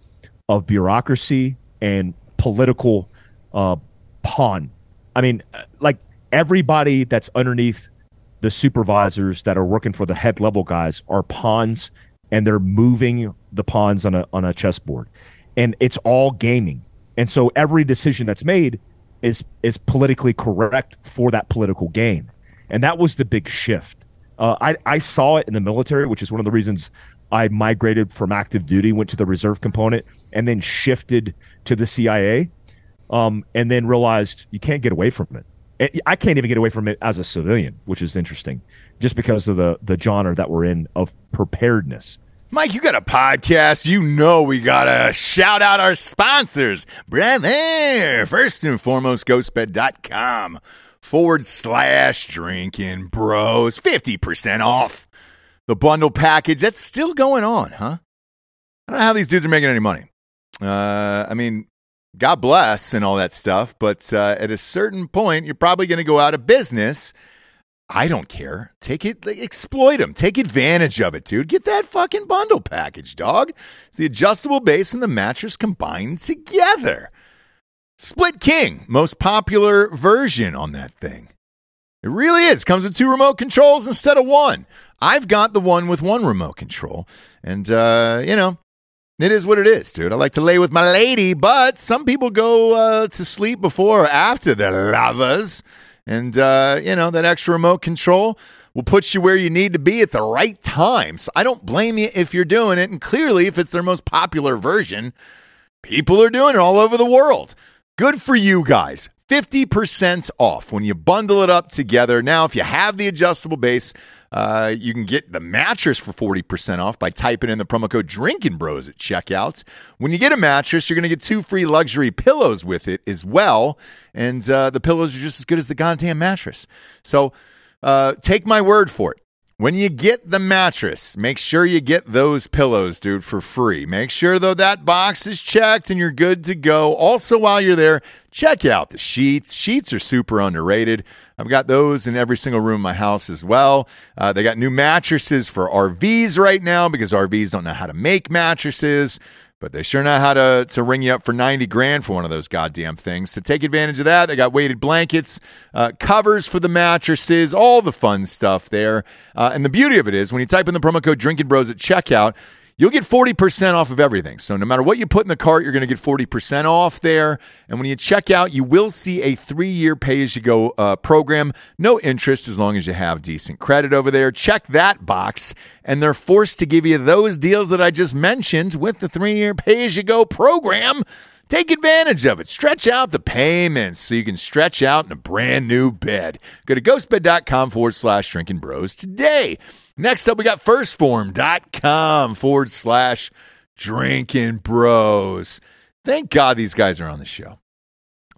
of bureaucracy and political uh, pawn. I mean, uh, like everybody that's underneath the supervisors that are working for the head level guys are pawns and they're moving the pawns on a on a chessboard. And it's all gaming. And so every decision that's made is is politically correct for that political gain and that was the big shift. Uh, I, I saw it in the military which is one of the reasons i migrated from active duty went to the reserve component and then shifted to the cia um, and then realized you can't get away from it I can't even get away from it as a civilian, which is interesting, just because of the the genre that we're in of preparedness. Mike, you got a podcast. You know we got to shout out our sponsors. Brother, first and foremost, ghostbed.com forward slash drinking bros. 50% off the bundle package. That's still going on, huh? I don't know how these dudes are making any money. Uh, I mean, God bless and all that stuff. But uh, at a certain point, you're probably going to go out of business. I don't care. Take it, like, exploit them. Take advantage of it, dude. Get that fucking bundle package, dog. It's the adjustable base and the mattress combined together. Split King, most popular version on that thing. It really is. Comes with two remote controls instead of one. I've got the one with one remote control. And, uh, you know, it is what it is, dude. I like to lay with my lady, but some people go uh, to sleep before or after the lavas. And, uh, you know, that extra remote control will put you where you need to be at the right time. So I don't blame you if you're doing it. And clearly, if it's their most popular version, people are doing it all over the world. Good for you guys. 50% off when you bundle it up together. Now, if you have the adjustable base, uh, you can get the mattress for 40% off by typing in the promo code Drinkin' Bros at checkouts. When you get a mattress, you're going to get two free luxury pillows with it as well. And uh, the pillows are just as good as the goddamn mattress. So uh, take my word for it. When you get the mattress, make sure you get those pillows, dude, for free. Make sure, though, that box is checked and you're good to go. Also, while you're there, check out the sheets. Sheets are super underrated. I've got those in every single room in my house as well. Uh, they got new mattresses for RVs right now because RVs don't know how to make mattresses but they sure know how to, to ring you up for 90 grand for one of those goddamn things. To take advantage of that, they got weighted blankets, uh, covers for the mattresses, all the fun stuff there. Uh, and the beauty of it is when you type in the promo code Drinkin' Bros at checkout, you'll get 40% off of everything. So no matter what you put in the cart, you're going to get 40% off there. And when you check out, you will see a three year pay as you go uh, program. No interest as long as you have decent credit over there. Check that box. And they're forced to give you those deals that I just mentioned with the three year pay as you go program. Take advantage of it. Stretch out the payments so you can stretch out in a brand new bed. Go to ghostbed.com forward slash drinking bros today. Next up, we got 1stphorm.com forward slash drinking bros. Thank God these guys are on the show.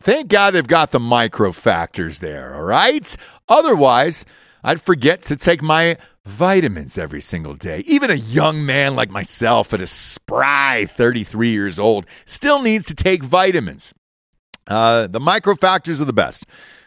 Thank God they've got the micro factors there, all right? Otherwise, I'd forget to take my vitamins every single day. Even a young man like myself at a spry 33 years old still needs to take vitamins. Uh, the micro factors are the best.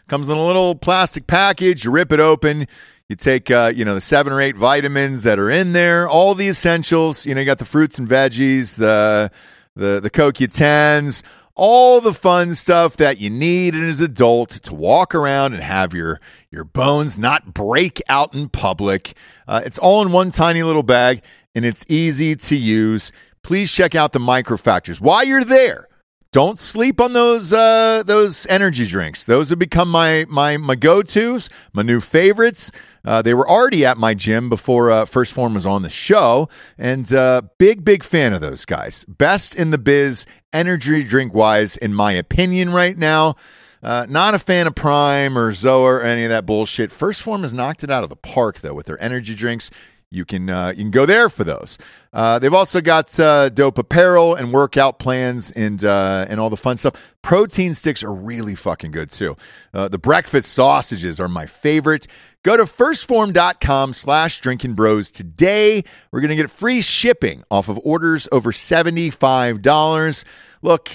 Comes in a little plastic package. You rip it open. You take, uh, you know, the seven or eight vitamins that are in there, all the essentials. You know, you got the fruits and veggies, the the the CoQ10s, all the fun stuff that you need as an adult to walk around and have your your bones not break out in public. Uh, it's all in one tiny little bag, and it's easy to use. Please check out the microfactors while you're there. Don't sleep on those uh, those energy drinks. Those have become my my my go tos, my new favorites. Uh, they were already at my gym before uh, 1st Phorm was on the show, and uh, big, big fan of those guys. Best in the biz, energy drink wise, in my opinion, right now. Uh, not a fan of Prime or Zoa or any of that bullshit. 1st Phorm has knocked it out of the park, though, with their energy drinks. You can uh, you can go there for those. Uh, they've also got uh, dope apparel and workout plans and uh, and all the fun stuff. Protein sticks are really fucking good too. Uh, the breakfast sausages are my favorite. Go to 1stphorm.com slash drinking bros today. We're going to get free shipping off of orders over $75. Look,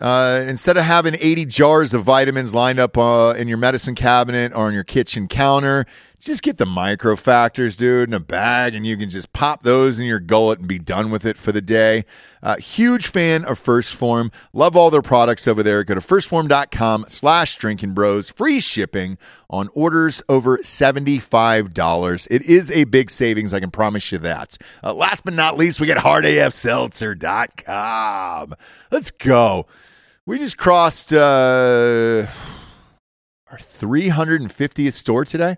uh, instead of having 80 jars of vitamins lined up uh, in your medicine cabinet or on your kitchen counter, just get the micro factors, dude, in a bag, and you can just pop those in your gullet and be done with it for the day. Uh, huge fan of 1st Phorm. Love all their products over there. Go to 1stphorm.com slash drinking bros. Free shipping on orders over $75. It is a big savings. I can promise you that. Uh, last but not least, we get hardafseltzer.com. Let's go. We just crossed uh, our 350th store today.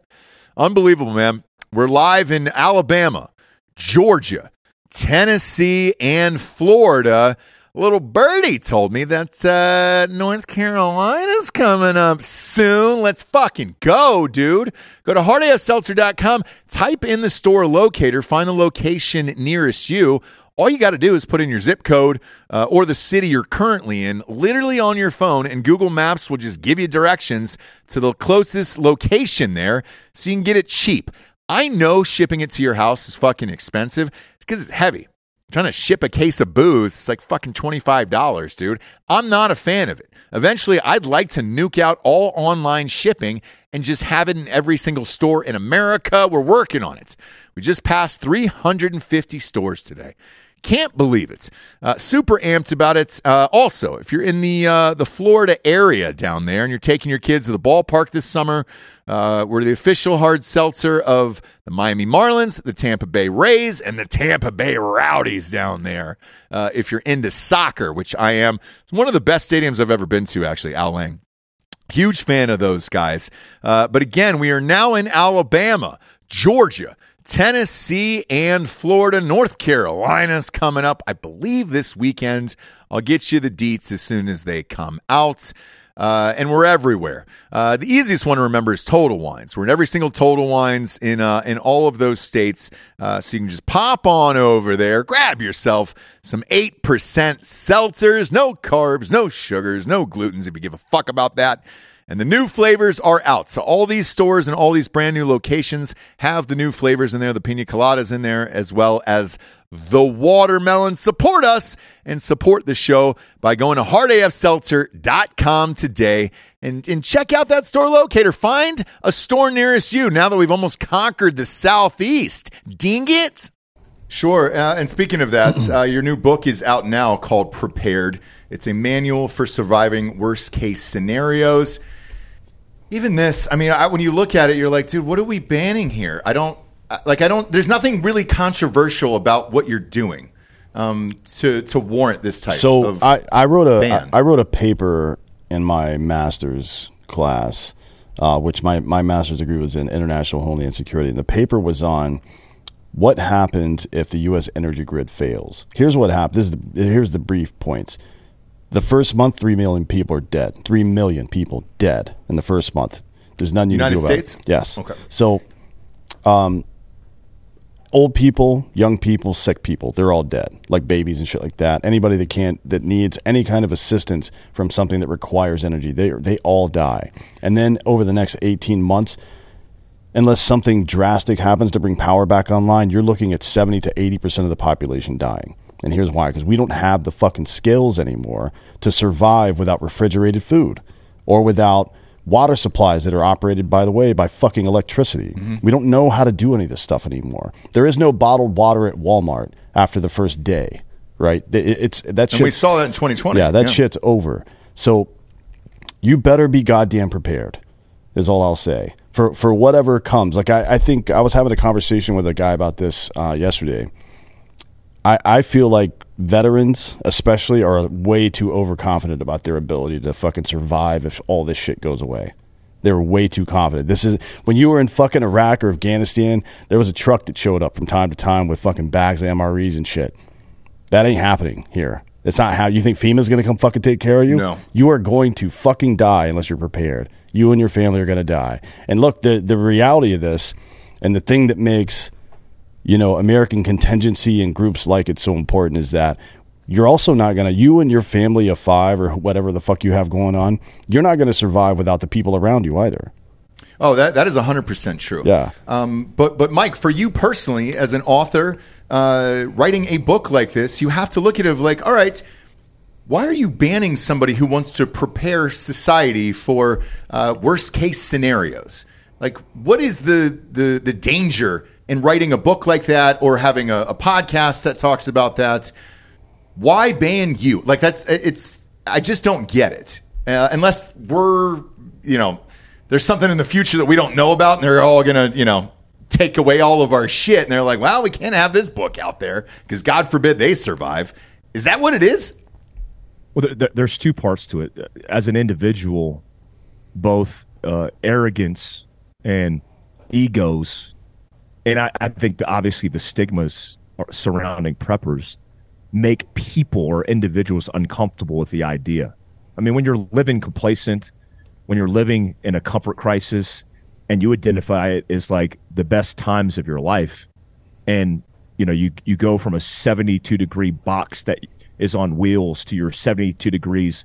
Unbelievable, man. We're live in Alabama, Georgia, Tennessee, and Florida. Little birdie told me that uh, North Carolina's coming up soon. Let's fucking go, dude. Go to hardafseltzer.com, type in the store locator, find the location nearest you. All you got to do is put in your zip code uh, or the city you're currently in, literally on your phone, and Google Maps will just give you directions to the closest location there so you can get it cheap. I know shipping it to your house is fucking expensive because it's heavy. Trying to ship a case of booze, it's like fucking $25, dude. I'm not a fan of it. Eventually, I'd like to nuke out all online shipping and just have it in every single store in America. We're working on it. We just passed 350 stores today. Can't believe it. Uh, super amped about it. Uh, also, if you're in the uh, the Florida area down there and you're taking your kids to the ballpark this summer, uh, we're the official hard seltzer of the Miami Marlins, the Tampa Bay Rays, and the Tampa Bay Rowdies down there. Uh, if you're into soccer, which I am, it's one of the best stadiums I've ever been to. Actually, Al Lang. Huge fan of those guys. Uh, but again, we are now in Alabama, Georgia, Tennessee, and Florida. North Carolina's coming up, I believe, this weekend. I'll get you the deets as soon as they come out. Uh, and we're everywhere. Uh, the easiest one to remember is Total Wines. We're in every single Total Wines in uh, in all of those states, uh, so you can just pop on over there, grab yourself some eight percent seltzers, no carbs, no sugars, no glutens. If you give a fuck about that. And the new flavors are out. So all these stores and all these brand new locations have the new flavors in there. The pina coladas in there, as well as the watermelon. Support us and support the show by going to hardafseltzer.com today and, and check out that store locator. Find a store nearest you now that we've almost conquered the Southeast. Ding it. Sure. Uh, and speaking of that, uh, your new book is out now called Prepared. It's a manual for surviving worst case scenarios. Even this, I mean, I, when you look at it, you're like, dude, what are we banning here? I don't like. I don't. There's nothing really controversial about what you're doing um, to to warrant this type. So of I, I wrote a. I, I wrote a paper in my master's class, uh, which my, my master's degree was in international homeland security. And the paper was on what happens if the U.S. energy grid fails. Here's what happened. This is the, here's the brief points. The first month, three million people are dead. Three million people dead in the first month. There's nothing you United can do about States? it. Yes. Okay. So, um, old people, young people, sick people, they're all dead, like babies and shit like that. Anybody that can't that needs any kind of assistance from something that requires energy, they they all die. And then over the next 18 months, unless something drastic happens to bring power back online, you're looking at 70 to 80% of the population dying. And here's why because we don't have the fucking skills anymore to survive without refrigerated food or without water supplies that are operated, by the way, by fucking electricity. We don't know how to do any of this stuff anymore. There is no bottled water at Walmart after the first day, right? It's that and we saw that in 2020. Yeah, that shit's over. So you better be goddamn prepared. Is all I'll say for for whatever comes. Like I, I think I was having a conversation with a guy about this uh, yesterday. I, I feel like veterans, especially, are way too overconfident about their ability to fucking survive if all this shit goes away. They're way too confident. This is when you were in fucking Iraq or Afghanistan. There was a truck that showed up from time to time with fucking bags of MREs and shit. That ain't happening here. It's not how you think FEMA's going to come fucking take care of you. No. You are going to fucking die unless you're prepared. You and your family are going to die. And look, the the reality of this, and the thing that makes you know, American contingency and groups like it so important is that you're also not going to, you and your family of five or whatever the fuck you have going on, you're not going to survive without the people around you either. Oh, that, that is 100% true. Yeah. Um, but, but, Mike, for you personally, as an author, uh, writing a book like this, you have to look at it like, all right, why are you banning somebody who wants to prepare society for uh, worst case scenarios? Like, what is the, the, the danger in writing a book like that or having a, a podcast that talks about that? Why ban you? Like, that's, it's, I just don't get it. Uh, unless we're, you know, there's something in the future that we don't know about and they're all to, you know, take away all of our shit. And they're like, well, we can't have this book out there because God forbid they survive. Is that what it is? Well, there, there's two parts to it. As an individual, both uh, arrogance and egos, and I, I think obviously the stigmas surrounding preppers make people or individuals uncomfortable with the idea. I mean, when you're living complacent, when you're living in a comfort crisis, and you identify it as like the best times of your life, and you know you you go from a 72 degree box that is on wheels to your 72 degrees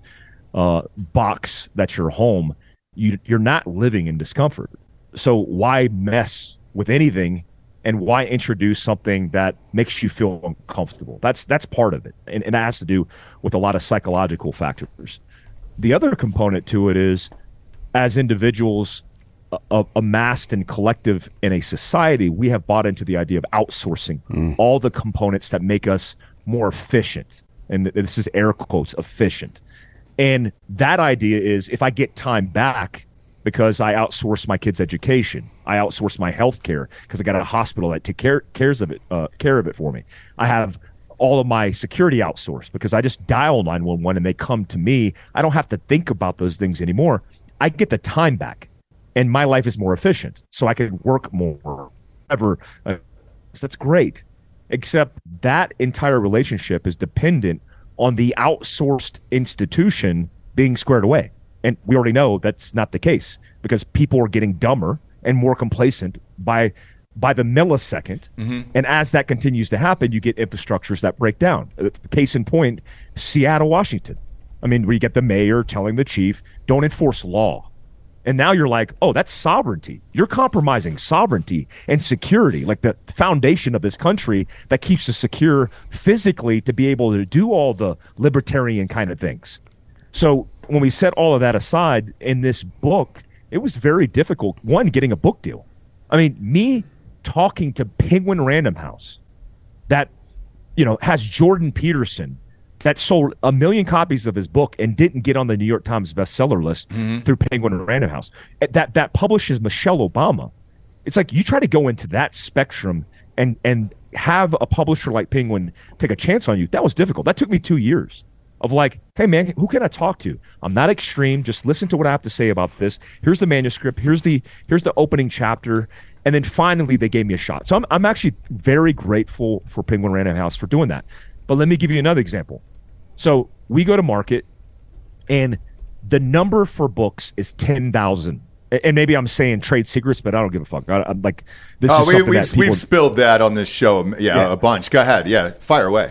uh, box that's your home, you, you're not living in discomfort. So why mess with anything and why introduce something that makes you feel uncomfortable? That's that's part of it, and, and that has to do with a lot of psychological factors. The other component to it is, as individuals uh, amassed and collective in a society, we have bought into the idea of outsourcing mm. all the components that make us more efficient and this is air quotes efficient. And that idea is if I get time back because I outsource my kids' education, I outsource my health care because I got a hospital that take care cares of it uh, care of it for me. I have all of my security outsourced because I just dial 911 and they come to me. I don't have to think about those things anymore. I get the time back and my life is more efficient. So I can work more. Ever. Uh, so that's great except that entire relationship is dependent on the outsourced institution being squared away. And we already know that's not the case because people are getting dumber and more complacent by by the millisecond. Mm-hmm. And as that continues to happen, you get infrastructures that break down. Uh, case in point, Seattle, Washington. I mean, where you get the mayor telling the chief, don't enforce law. And now you're like, oh, that's sovereignty. You're compromising sovereignty and security, like the foundation of this country that keeps us secure physically to be able to do all the libertarian kind of things. So when we set all of that aside in this book, it was very difficult. One, getting a book deal. I mean, me talking to Penguin Random House that, you know, has Jordan Peterson that sold a million copies of his book and didn't get on the New York Times bestseller list mm-hmm. through Penguin Random House. Eh, that that publishes Michelle Obama. It's like you try to go into that spectrum and and have a publisher like Penguin take a chance on you. That was difficult. That took me two years of like, hey man, who can I talk to? I'm not extreme. Just listen to what I have to say about this. Here's the manuscript. Here's the here's the opening chapter. And then finally they gave me a shot. So I'm I'm actually very grateful for Penguin Random House for doing that. But let me give you another example. So we go to market, and the number for books is ten thousand. And maybe I'm saying trade secrets, but I don't give a fuck. I, am like, this oh, is we, that people, we've spilled that on this show, yeah, yeah, a bunch. Go ahead, yeah, fire away.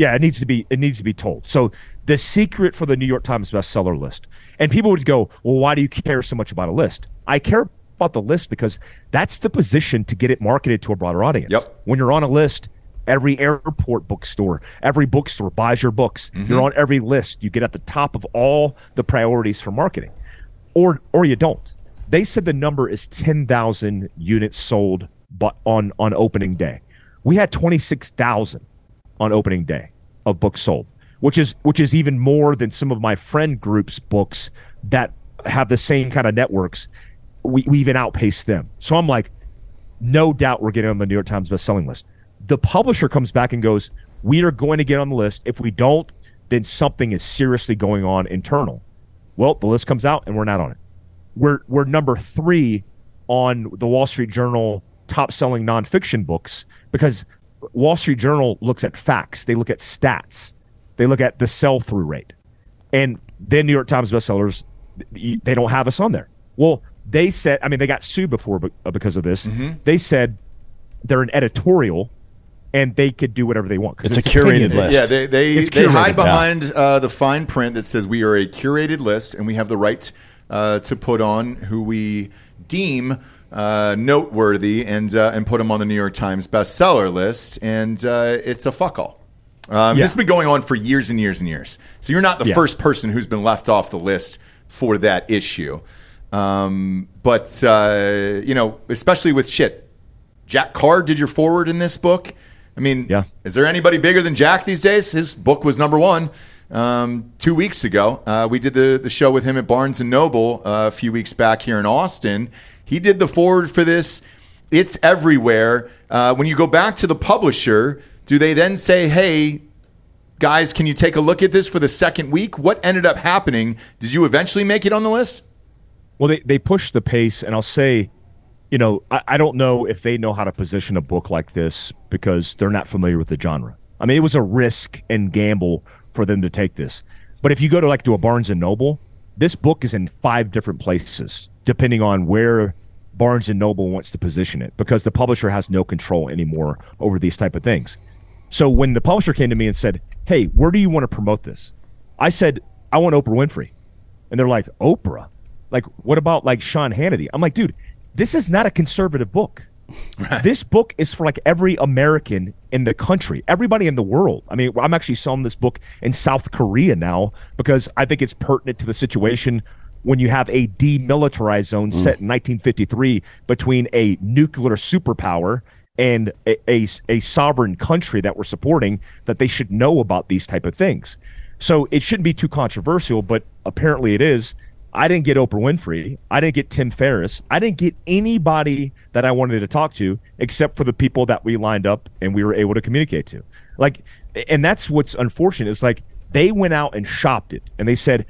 Yeah, it needs to be it needs to be told. So the secret for the New York Times bestseller list, and people would go, well, why do you care so much about a list? I care about the list because that's the position to get it marketed to a broader audience. Yep. When you're on a list, every airport bookstore, every bookstore buys your books. Mm-hmm. You're on every list. You get at the top of all the priorities for marketing, or or you don't. They said the number is ten thousand units sold, but on on opening day, we had twenty six thousand on opening day of books sold, which is which is even more than some of my friend groups' books that have the same kind of networks. We, we even outpace them. So I'm like, no doubt we're getting on the New York Times best-selling list the publisher comes back and goes, We are going to get on the list. If we don't, then something is seriously going on internal. Well, the list comes out and we're not on it. We're we're number three on the Wall Street Journal top selling nonfiction books because Wall Street Journal looks at facts, they look at stats, they look at the sell through rate. And then New York Times bestsellers, they don't have us on there. Well, they said, I mean, they got sued before because of this. Mm-hmm. They said they're an editorial, and they could do whatever they want. It's a curated opinionated. list. Yeah, they they, they curated, hide yeah. behind uh, the fine print that says we are a curated list and we have the right uh, to put on who we deem uh, noteworthy and uh, and put them on the New York Times bestseller list. And uh, it's a fuck all. Um, Yeah. This has been going on for years and years and years. So you're not the Yeah. first person who's been left off the list for that issue. Um, but uh, you know, especially with shit. Jack Carr did your forward in this book. I mean, Yeah. is there anybody bigger than Jack these days? His book was number one um, two weeks ago. Uh, we did the, the show with him at Barnes and Noble uh, a few weeks back here in Austin. He did the forward for this. It's everywhere. Uh, when you go back to the publisher, do they then say, "Hey, guys, can you take a look at this for the second week?" What ended up happening? Did you eventually make it on the list? Well, they, they push the pace, and I'll say, you know, I, I don't know if they know how to position a book like this because they're not familiar with the genre. I mean, it was a risk and gamble for them to take this. But if you go to like to a Barnes and Noble, this book is in five different places, depending on where Barnes and Noble wants to position it, because the publisher has no control anymore over these type of things. So when the publisher came to me and said, "Hey, where do you want to promote this?" I said, "I want Oprah Winfrey," and they're like, "Oprah? Like, what about like Sean Hannity?" I'm like, "Dude, this is not a conservative book. This book is for like every American in the country, everybody in the world. I mean, I'm actually selling this book in South Korea now because I think it's pertinent to the situation when you have a demilitarized zone set in 1953 between a nuclear superpower and a, a, a sovereign country that we're supporting that they should know about these type of things. So it shouldn't be too controversial, but apparently it is. I didn't get Oprah Winfrey. I didn't get Tim Ferriss. I didn't get anybody that I wanted to talk to except for the people that we lined up and we were able to communicate to. Like, and that's what's unfortunate is like they went out and shopped it and they said,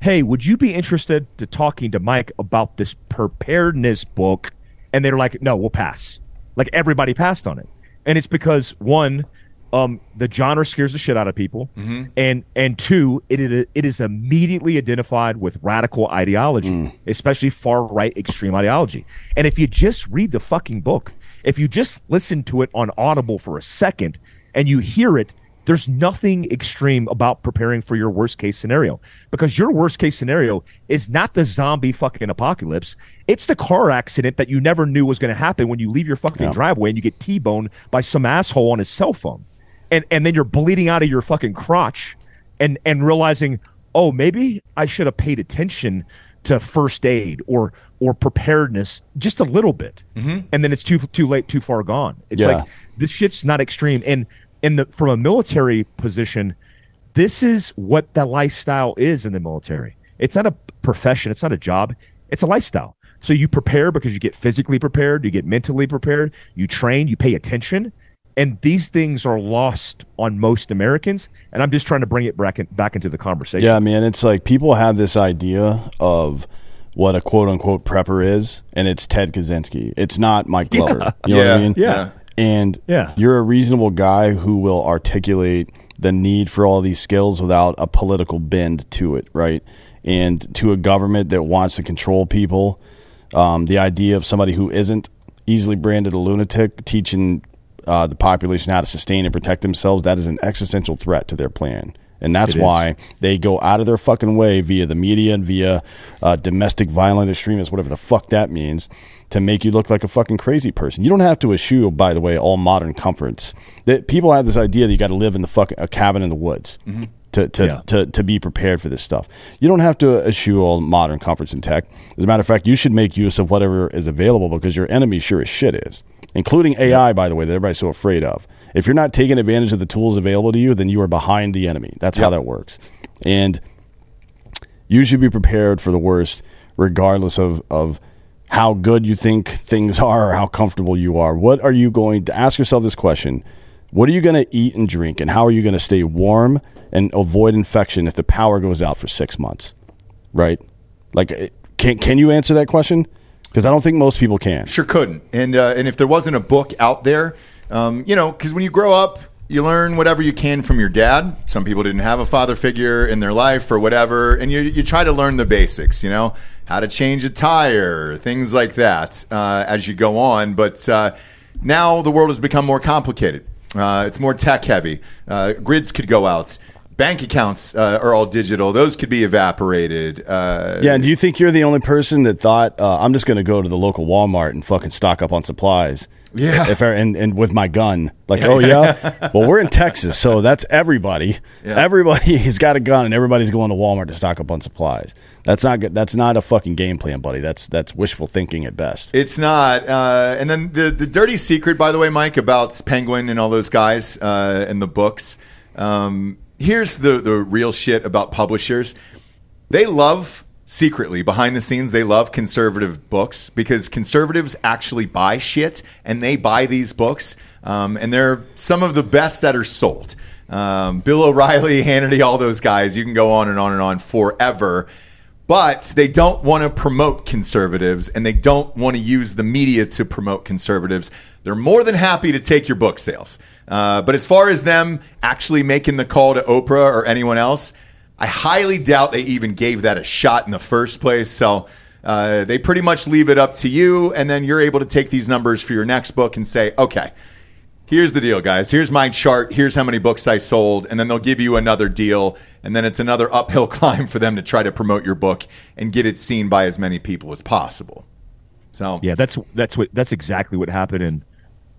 Hey, would you be interested to talking to Mike about this preparedness book? And they're like, No, we'll pass. Like everybody passed on it. And it's because one, um, the genre scares the shit out of people, and and two, it is it is immediately identified with radical ideology, especially far right extreme ideology. And if you just read the fucking book, if you just listen to it on Audible for a second, and you hear it, there's nothing extreme about preparing for your worst case scenario because your worst case scenario is not the zombie fucking apocalypse. It's the car accident that you never knew was going to happen when you leave your fucking driveway and you get T-boned by some asshole on his cell phone. And and then you're bleeding out of your fucking crotch and and realizing, "Oh, maybe I should have paid attention to first aid or or preparedness just a little bit." Mm-hmm. And then it's too too late, too far gone. It's Yeah. like this shit's not extreme and in the from a military position this is what the lifestyle is in the military. It's not a profession. It's not a job. It's a lifestyle. So you prepare because you get physically prepared. You get mentally prepared. You train. You pay attention. And these things are lost on most americans. And i'm just trying to bring it back, in, back into the conversation. Yeah, man, it's like people have this idea of what a quote unquote prepper is, and it's Ted Kaczynski. It's not Mike Glover. You know what I Yeah, mean? yeah. And Yeah. you're a reasonable guy who will articulate the need for all these skills without a political bend to it, right? And to a government that wants to control people, um, the idea of somebody who isn't easily branded a lunatic teaching uh, the population how to sustain and protect themselves, that is an existential threat to their plan. And that's It is. why they go out of their fucking way via the media and via uh, domestic violent extremists, whatever the fuck that means, to make you look like a fucking crazy person. You don't have to eschew, by the way, all modern comforts. That people have this idea that you got to live in the fucking a cabin in the woods. To, to, Yeah. to, to be prepared for this stuff. You don't have to eschew all modern comforts and tech. As a matter of fact, you should make use of whatever is available because your enemy sure as shit is, including AI, by the way, that everybody's so afraid of. If you're not taking advantage of the tools available to you, then you are behind the enemy. That's how that works. And you should be prepared for the worst, regardless of, of how good you think things are or how comfortable you are. What are you going to ask yourself this question? What are you going to eat and drink, and how are you going to stay warm and avoid infection if the power goes out for six months? Right? Like, eh, can can you answer that question? Because I don't think most people can. Sure couldn't. And uh, and if there wasn't a book out there, um, you know, because when you grow up, you learn whatever you can from your dad. Some people didn't have a father figure in their life or whatever, and you you try to learn the basics. You know, how to change a tire, things like that, uh, as you go on. But uh, now the world has become more complicated. Uh, it's more tech heavy. Uh, grids could go out. Bank accounts uh, are all digital. Those could be evaporated. Uh, Yeah, and do you think you're the only person that thought uh, I'm just going to go to the local Walmart and fucking stock up on supplies? Yeah. If I, and and with my gun, like, oh yeah. well, we're in Texas, so that's everybody. Yeah. Everybody has got a gun, and everybody's going to Walmart to stock up on supplies. That's not good. That's not a fucking game plan, buddy. That's that's wishful thinking at best. It's not. Uh, and then the the dirty secret, by the way, Mike, about Penguin and all those guys uh, in the books. Um, here's the the real shit about publishers. They love secretly behind the scenes. They love conservative books because conservatives actually buy shit and they buy these books. Um, and they're some of the best that are sold. Um, Bill O'Reilly, Hannity, all those guys. You can go on and on and on forever but they don't want to promote conservatives and they don't want to use the media to promote conservatives. They're more than happy to take your book sales. Uh, but as far as them actually making the call to Oprah or anyone else, I highly doubt they even gave that a shot in the first place. So uh, they pretty much leave it up to you, and then you're able to take these numbers for your next book and say, okay, here's the deal, guys. Here's my chart. Here's how many books I sold. And then they'll give you another deal. And then it's another uphill climb for them to try to promote your book and get it seen by as many people as possible. So, Yeah, that's that's what that's exactly what happened. And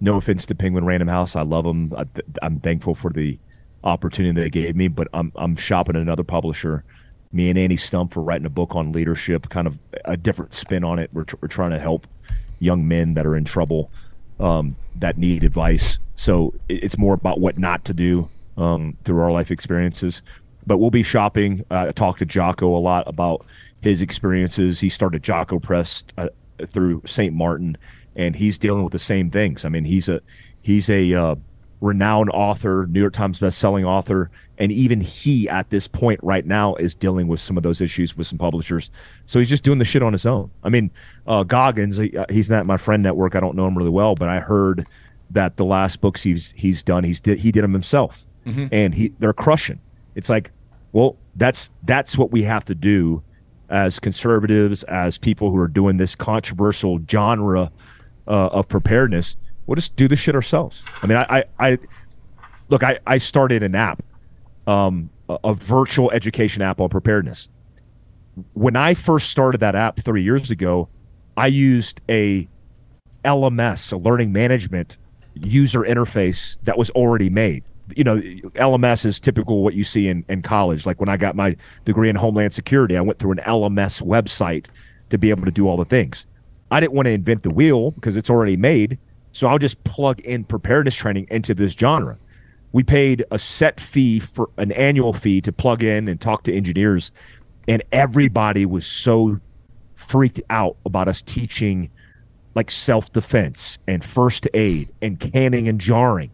no offense to Penguin Random House, I love them. I, I'm thankful for the opportunity they gave me, but I'm I'm shopping another publisher. Me and Andy Stumpf for writing a book on leadership, kind of a different spin on it. We're, we're trying to help young men that are in trouble um, that need advice. So it- it's more about what not to do um, through our life experiences. But we'll be shopping. Uh, I talked to Jocko a lot about his experiences. He started Jocko Press uh, through St. Martin, and he's dealing with the same things. I mean, he's a he's a uh, renowned author, New York Times best-selling author, and even he at this point right now is dealing with some of those issues with some publishers. So he's just doing the shit on his own. I mean, uh, Goggins, he, uh, he's not my friend network. I don't know him really well, but I heard that the last books he's he's done, he's did, he did them himself, and he they're crushing. It's like, well, that's that's what we have to do as conservatives, as people who are doing this controversial genre uh, of preparedness. We'll just do this shit ourselves. I mean, I, I, I look, I, I started an app, um, a, a virtual education app on preparedness. When I first started that app three years ago, I used a LMS, a learning management user interface that was already made. You know, LMS is typical what you see in, in college. Like when I got my degree in Homeland Security, I went through an LMS website to be able to do all the things. I didn't want to invent the wheel because it's already made. So I'll just plug in preparedness training into this genre. We paid a set fee for an annual fee to plug in and talk to engineers, and everybody was so freaked out about us teaching like self defense and first aid and canning and jarring.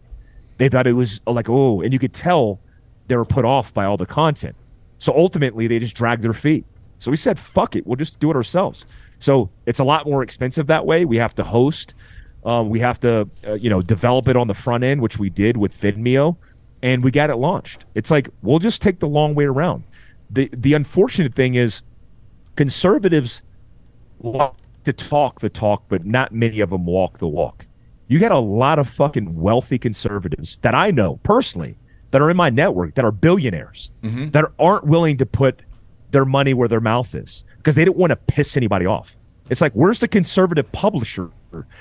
They thought it was uh, like, oh, and you could tell they were put off by all the content. So ultimately, they just dragged their feet. So we said, fuck it, we'll just do it ourselves. So it's a lot more expensive that way. We have to host, um, we have to, uh, you know, develop it on the front end, which we did with Vimeo, and we got it launched. It's like we'll just take the long way around. The the unfortunate thing is, conservatives like to talk the talk, but not many of them walk the walk. You got a lot of fucking wealthy conservatives that I know personally that are in my network that are billionaires that aren't willing to put their money where their mouth is because they don't want to piss anybody off. It's like, where's the conservative publisher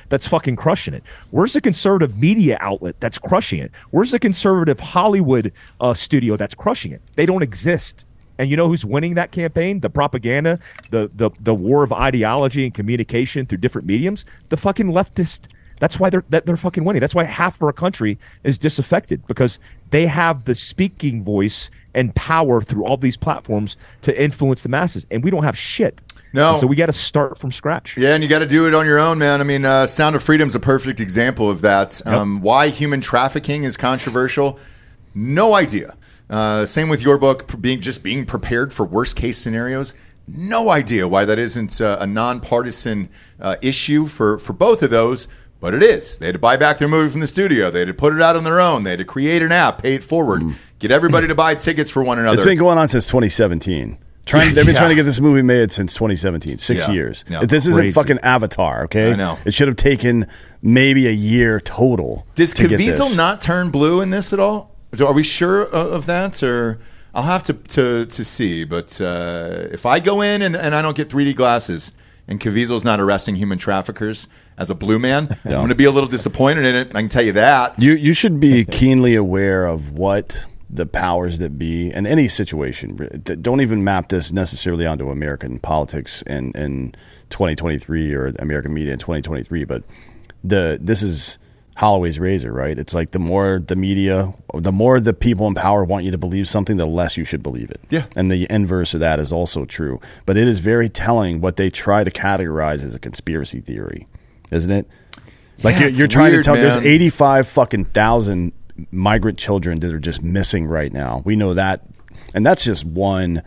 that's fucking crushing it? Where's the conservative media outlet that's crushing it? Where's the conservative Hollywood uh, studio that's crushing it? They don't exist. And you know who's winning that campaign? The propaganda, the the the war of ideology and communication through different mediums. The fucking leftist. That's why they're that they're fucking winning. That's why half of our country is disaffected because they have the speaking voice and power through all these platforms to influence the masses, and we don't have shit. No. And so we got to start from scratch. Yeah, and you got to do it on your own, man. I mean, uh, Sound of Freedom is a perfect example of that. Um, why human trafficking is controversial? No idea. Uh, same with your book, being just being prepared for worst case scenarios. No idea why that isn't uh, a nonpartisan uh, issue for for both of those, but it is. They had to buy back their movie from the studio. They had to put it out on their own. They had to create an app, pay it forward, get everybody to buy tickets for one another. It's been going on since 2017. Trying, they've been Yeah. trying to get this movie made since 2017, six Yeah. years. Yeah. This isn't Crazy. fucking Avatar, okay? I know. It should have taken maybe a year total. Does to. Caviezel not turn blue in this at all? Are we sure of of that, or I'll have to to, to see? But uh, if I go in and, and I don't get 3D glasses, and Caviezel's not arresting human traffickers as a blue man, I'm going to be a little disappointed in it. I can tell you that. You you should be keenly aware of what the powers that be in any situation. Don't even map this necessarily onto American politics in in 2023 or American media in 2023, but the this is Holloway's razor, right? It's like the more the media, the more the people in power want you to believe something, the less you should believe it. Yeah. And the inverse of that is also true. But it is very telling what they try to categorize as a conspiracy theory, isn't it? Like Yeah, you're, you're trying weird, to tell there's 85 fucking thousand migrant children that are just missing right now. We know that, and that's just one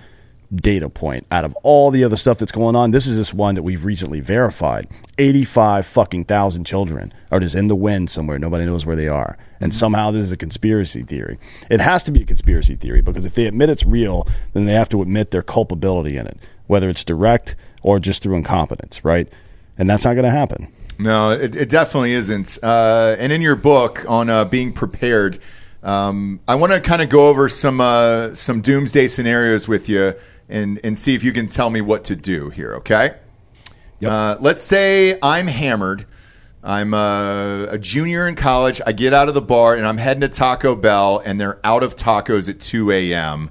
data point out of all the other stuff that's going on. This is just one that we've recently verified. 85 fucking thousand children are just in the wind somewhere. Nobody knows where they are. And somehow this is a conspiracy theory. It has to be a conspiracy theory because if they admit it's real, then they have to admit their culpability in it, whether it's direct or just through incompetence, right? And that's not going to happen. No, it, it definitely isn't. Uh, and in your book on uh, being prepared, um, I want to kind of go over some uh, some doomsday scenarios with you and and see if you can tell me what to do here. Okay. Yep. Uh, let's say I'm hammered. I'm uh, a junior in college. I get out of the bar and I'm heading to Taco Bell, and they're out of tacos at 2 a.m.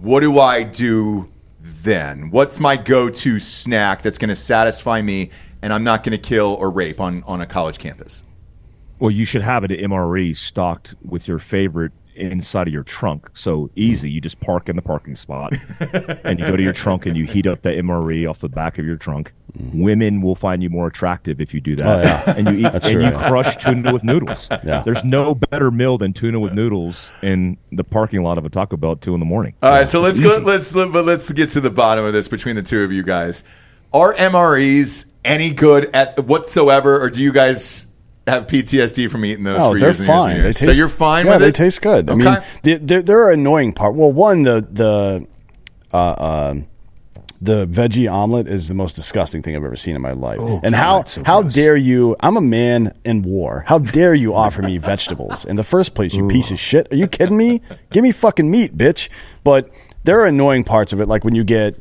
What do I do then? What's my go-to snack that's going to satisfy me, and I'm not going to kill or rape on on a college campus? Well, you should have an MRE stocked with your favorite inside of your trunk. So easy, you just park in the parking spot and you go to your trunk and you heat up the MRE off the back of your trunk. Women will find you more attractive if you do that. Oh, yeah. And you eat That's and true, you yeah. crush tuna with noodles. Yeah. There's no better meal than tuna with noodles in the parking lot of a Taco Bell at two in the morning. All right, so let's go, let's let, but let's get to the bottom of this between the two of you guys. Are MREs any good at whatsoever, or do you guys have PTSD from eating those? Oh, for they're years and years and fine. They years? taste, so you're fine yeah, with they it. taste good. I mean, the, there, there are annoying part. Well, one the the uh, uh, the veggie omelet is the most disgusting thing I've ever seen in my life. and how so how gross. dare you? I'm a man in war. How dare you offer me vegetables in the first place? You piece of shit. Are you kidding me? Give me fucking meat, bitch. But there are annoying parts of it, like when you get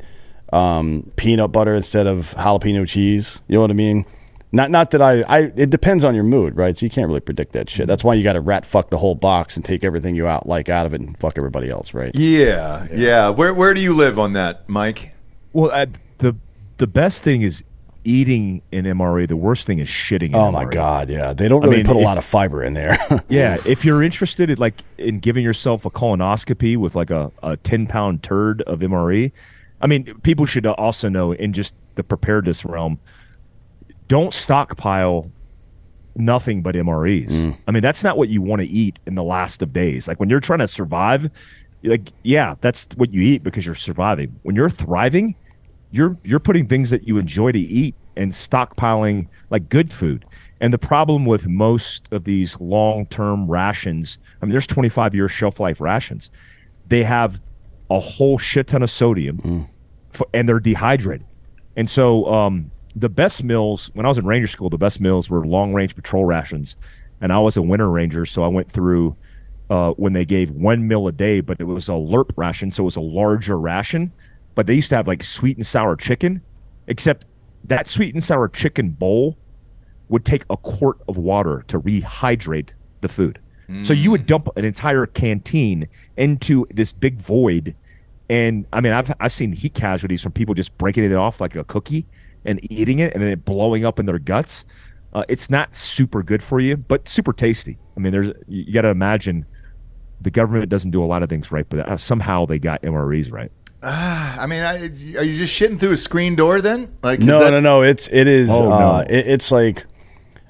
um, peanut butter instead of jalapeno cheese. You know what I mean? Not not that I, I it depends on your mood, right? So you can't really predict that shit. That's why you got to rat fuck the whole box and take everything you out like out of it and fuck everybody else, right? yeah, yeah. Where where do you live on that, Mike? Well, uh, the the best thing is eating an MRE. The worst thing is shitting. An Oh my MRE. god, yeah. They don't I really mean, put a if- lot of fiber in there. Yeah, if you're interested in like in giving yourself a colonoscopy with like a, a ten pound turd of MRE, I mean, people should also know in just the preparedness realm, don't stockpile nothing but MREs. I mean, that's not what you want to eat in the last of days. Like when you're trying to survive, like yeah, that's what you eat because you're surviving. When you're thriving, you're you're putting things that you enjoy to eat and stockpiling like good food. And the problem with most of these long-term rations, I mean, there's 25 year shelf life rations. They have a whole shit ton of sodium, for, and they're dehydrated. And so, um, the best meals when I was in Ranger School, the best meals were long range patrol rations. And I was a winter ranger, so I went through uh, when they gave one meal a day, but it was a LRP ration, so it was a larger ration. But they used to have like sweet and sour chicken, except that sweet and sour chicken bowl would take a quart of water to rehydrate the food. So you would dump an entire canteen into this big void. And I mean, I've, I've seen heat casualties from people just breaking it off like a cookie and eating it and then it blowing up in their guts. Uh, it's not super good for you, but super tasty. I mean, there's you got to imagine the government doesn't do a lot of things right, but uh, somehow they got MREs right. I mean, I, are you just shitting through a screen door then? Like no, that- no, no. It's it is. Oh, uh, no. it, it's like.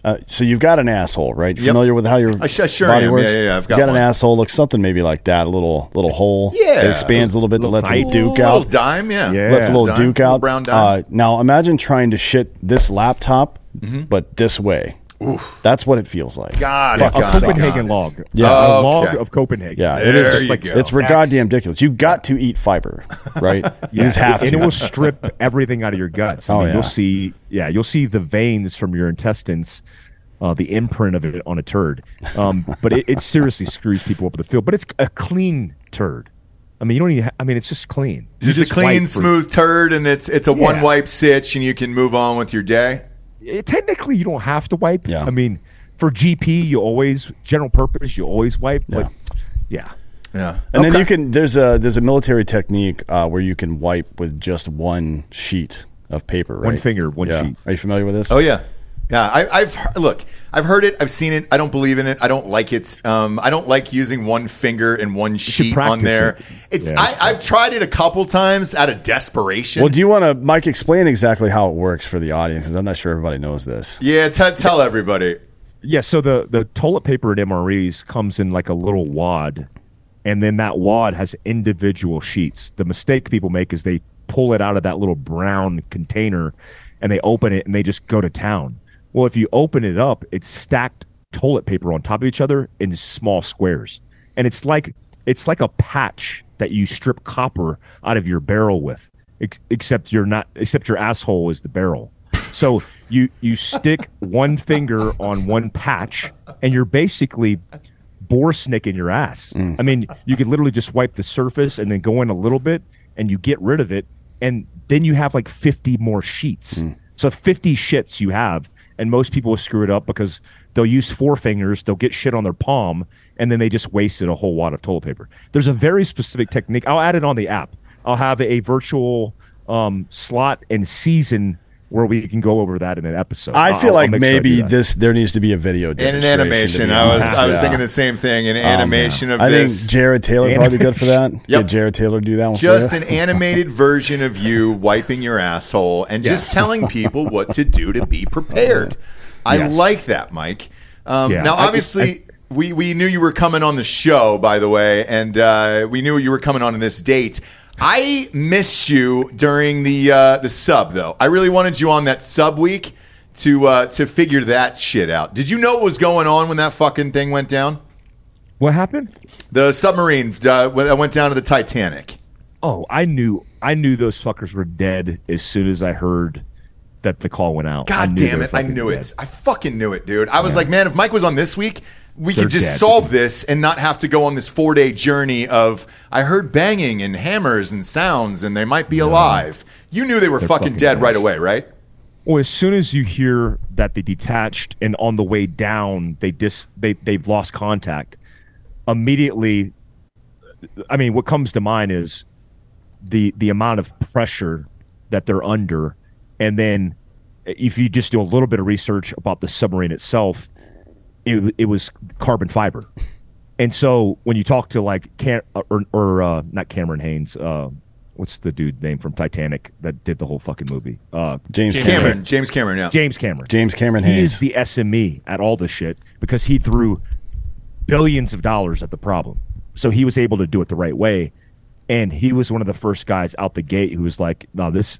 Uh, so you've got an asshole, right? Yep. Familiar with how your I sh- sure body am. works? Yeah, yeah, yeah, I've got you got one. an asshole. Looks something maybe like that. A little little hole. Yeah. it expands a little bit. That lets it tight. duke little dime, yeah, Yeah. Lets a little Dime, duke little out. brown dime. Uh, now imagine trying to shit this laptop, Mm-hmm. but this way. That's what it feels like. God, Fucking a God, Copenhagen God. log. Yeah. a log of Copenhagen. Yeah, There it is. you like, go. It's That's- goddamn ridiculous. You got to eat fiber, right? You just have and to. it will strip everything out of your guts. I Oh, yeah. You'll see, yeah, you'll see the veins from your intestines, uh, the imprint of it on a turd. Um, but it, it seriously screws people up in the field. But it's a clean turd. I mean, you don't even. Ha- I mean, it's just clean. You Just, a clean, wipe for- smooth turd, and it's it's a Yeah. one wipe sitch, and you can move on with your day. Eh, technically, you don't have to wipe. Yeah. I mean, for GP, you always general purpose, you always wipe. But yeah, Yeah, and then you can. There's a there's a military technique uh, where you can wipe with just one sheet of paper. Right? One finger, one Yeah. sheet. Are you familiar with this? Oh yeah, yeah. I, I've look. I've heard it. I've seen it. I don't believe in it. I don't like it. Um, I don't like using one finger and one sheet on there. it. It's. Yeah. I, I've tried it a couple times out of desperation. Well, do you want to, Mike, explain exactly how it works for the audience? Because I'm not sure everybody knows this. yeah, t- tell everybody. Yeah, so the the toilet paper at MREs comes in like a little wad, and then that wad has individual sheets. The mistake people make is they pull it out of that little brown container, and they open it and they just go to town. Well, if you open it up, it's stacked toilet paper on top of each other in small squares, and it's like it's like a patch that you strip copper out of your barrel with, ex- except you're not except your asshole is the barrel. So you you stick one finger on one patch, and you're basically bore snaking your ass. Mm. I mean, you could literally just wipe the surface and then go in a little bit, and you get rid of it, and then you have like 50 more sheets. Mm. So 50 shits you have, and most people will screw it up because they'll use four fingers, they'll get shit on their palm, and then they just wasted a whole wad of toilet paper. There's a very specific technique. I'll add it on the app. I'll have a virtual um, slot and season where we can go over that in an episode. I feel I'll like make sure I do was that. this there needs to be a video And an animation. I was. I was Yeah. thinking the same thing. An Um, animation of I this. think Jared Taylor would probably be good for that. Yep. Get Jared Taylor to do that one. just an animated version of you wiping your asshole and just telling people what to do to be prepared. I Yes. like that, Mike. Um, Yeah, now, I- obviously, we, we knew you were coming on the show, by the way, and uh, we knew you were coming on in this date. I missed you during the uh, the sub, though. I really wanted you on that sub week to uh, to figure that shit out. Did you know what was going on when that fucking thing went down? what happened? The submarine uh, went down to the Titanic. Oh, I knew I knew those fuckers were dead as soon as I heard that the call went out. God damn it! I knew dead. it. I fucking knew it, dude. I was like, man, if Mike was on this week, we They're could just dead. solve this and not have to go on this four day journey of I heard banging and hammers and sounds and they might be alive. You knew they were They're fucking, fucking dead dead. right away, right? Well, as soon as you hear that they detached and on the way down they dis they they've lost contact, immediately. I mean, what comes to mind is the the amount of pressure that they're under, and then if you just do a little bit of research about the submarine itself, it it was carbon fiber, and so when you talk to like Cam or, or uh, not Cameron Hanes, uh, what's the dude name from Titanic that did the whole fucking movie? Uh, James Cameron, Cameron. James Cameron, yeah. James Cameron. James Cameron He is the SME at all this shit because he threw billions of dollars at the problem. So he was able to do it the right way. And he was one of the first guys out the gate who was like, no, this,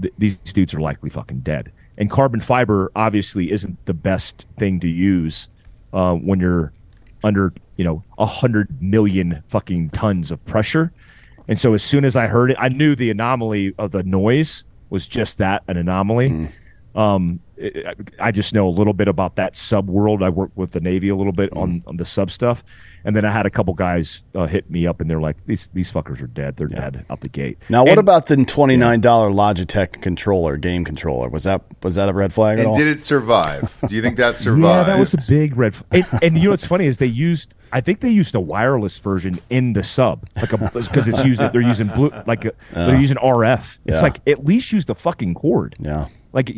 th- these dudes are likely fucking dead. And carbon fiber obviously isn't the best thing to use uh, when you're under, you know, a hundred million fucking tons of pressure. And so as soon as I heard it, I knew the anomaly of the noise was just that an anomaly. Um, I I just know a little bit about that sub world. I worked with the Navy a little bit on, on the sub stuff, and then I had a couple guys uh, hit me up, and they're like, "These these fuckers are dead. They're dead out the gate." now, what And- about the twenty nine dollar Logitech controller, game controller? Was that was that a red flag at And all? did it survive? Do you think that survived? Yeah, that was a big red. F- and, and you know what's funny is they used. I think they used a wireless version in the sub, like because it's used. They're using blue, like a, they're using RF. It's Yeah. like at least use the fucking cord. Yeah. like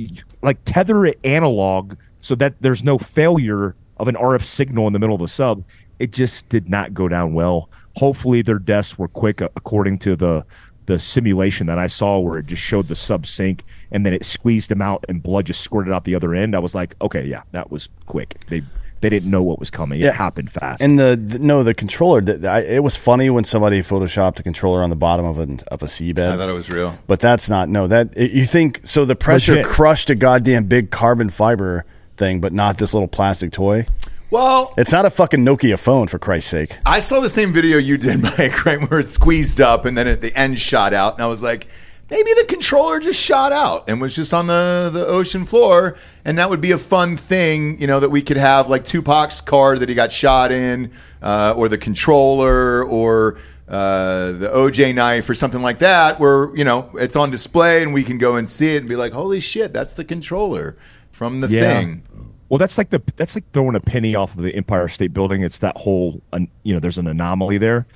like tether it analog so that there's no failure of an RF signal in the middle of the sub. It just did not go down well. Hopefully, their deaths were quick, uh, according to the the simulation that I saw, where it just showed the sub sink and then it squeezed them out and blood just squirted out the other end. I was like, okay, yeah, that was quick. They they didn't know what was coming. It Yeah. happened fast. And the, the no, the controller. th- I, it was funny when somebody photoshopped a controller on the bottom of a of a seabed. I thought it was real. But that's not no. That it, you think so? The pressure Legit. crushed a goddamn big carbon fiber thing, but not this little plastic toy. Well, It's not a fucking Nokia phone, for Christ's sake. I saw the same video you did, Mike, right where it squeezed up and then at the end shot out, and I was like, maybe the controller just shot out and was just on the the ocean floor, and that would be a fun thing, you know, that we could have like Tupac's car that he got shot in, uh, or the controller, or. Uh, the OJ knife or something like that, where you know it's on display and we can go and see it and be like, "Holy shit, that's the controller from the Yeah. thing." Well, that's like the that's like throwing a penny off of the Empire State Building. It's that whole, you know, there's an anomaly there.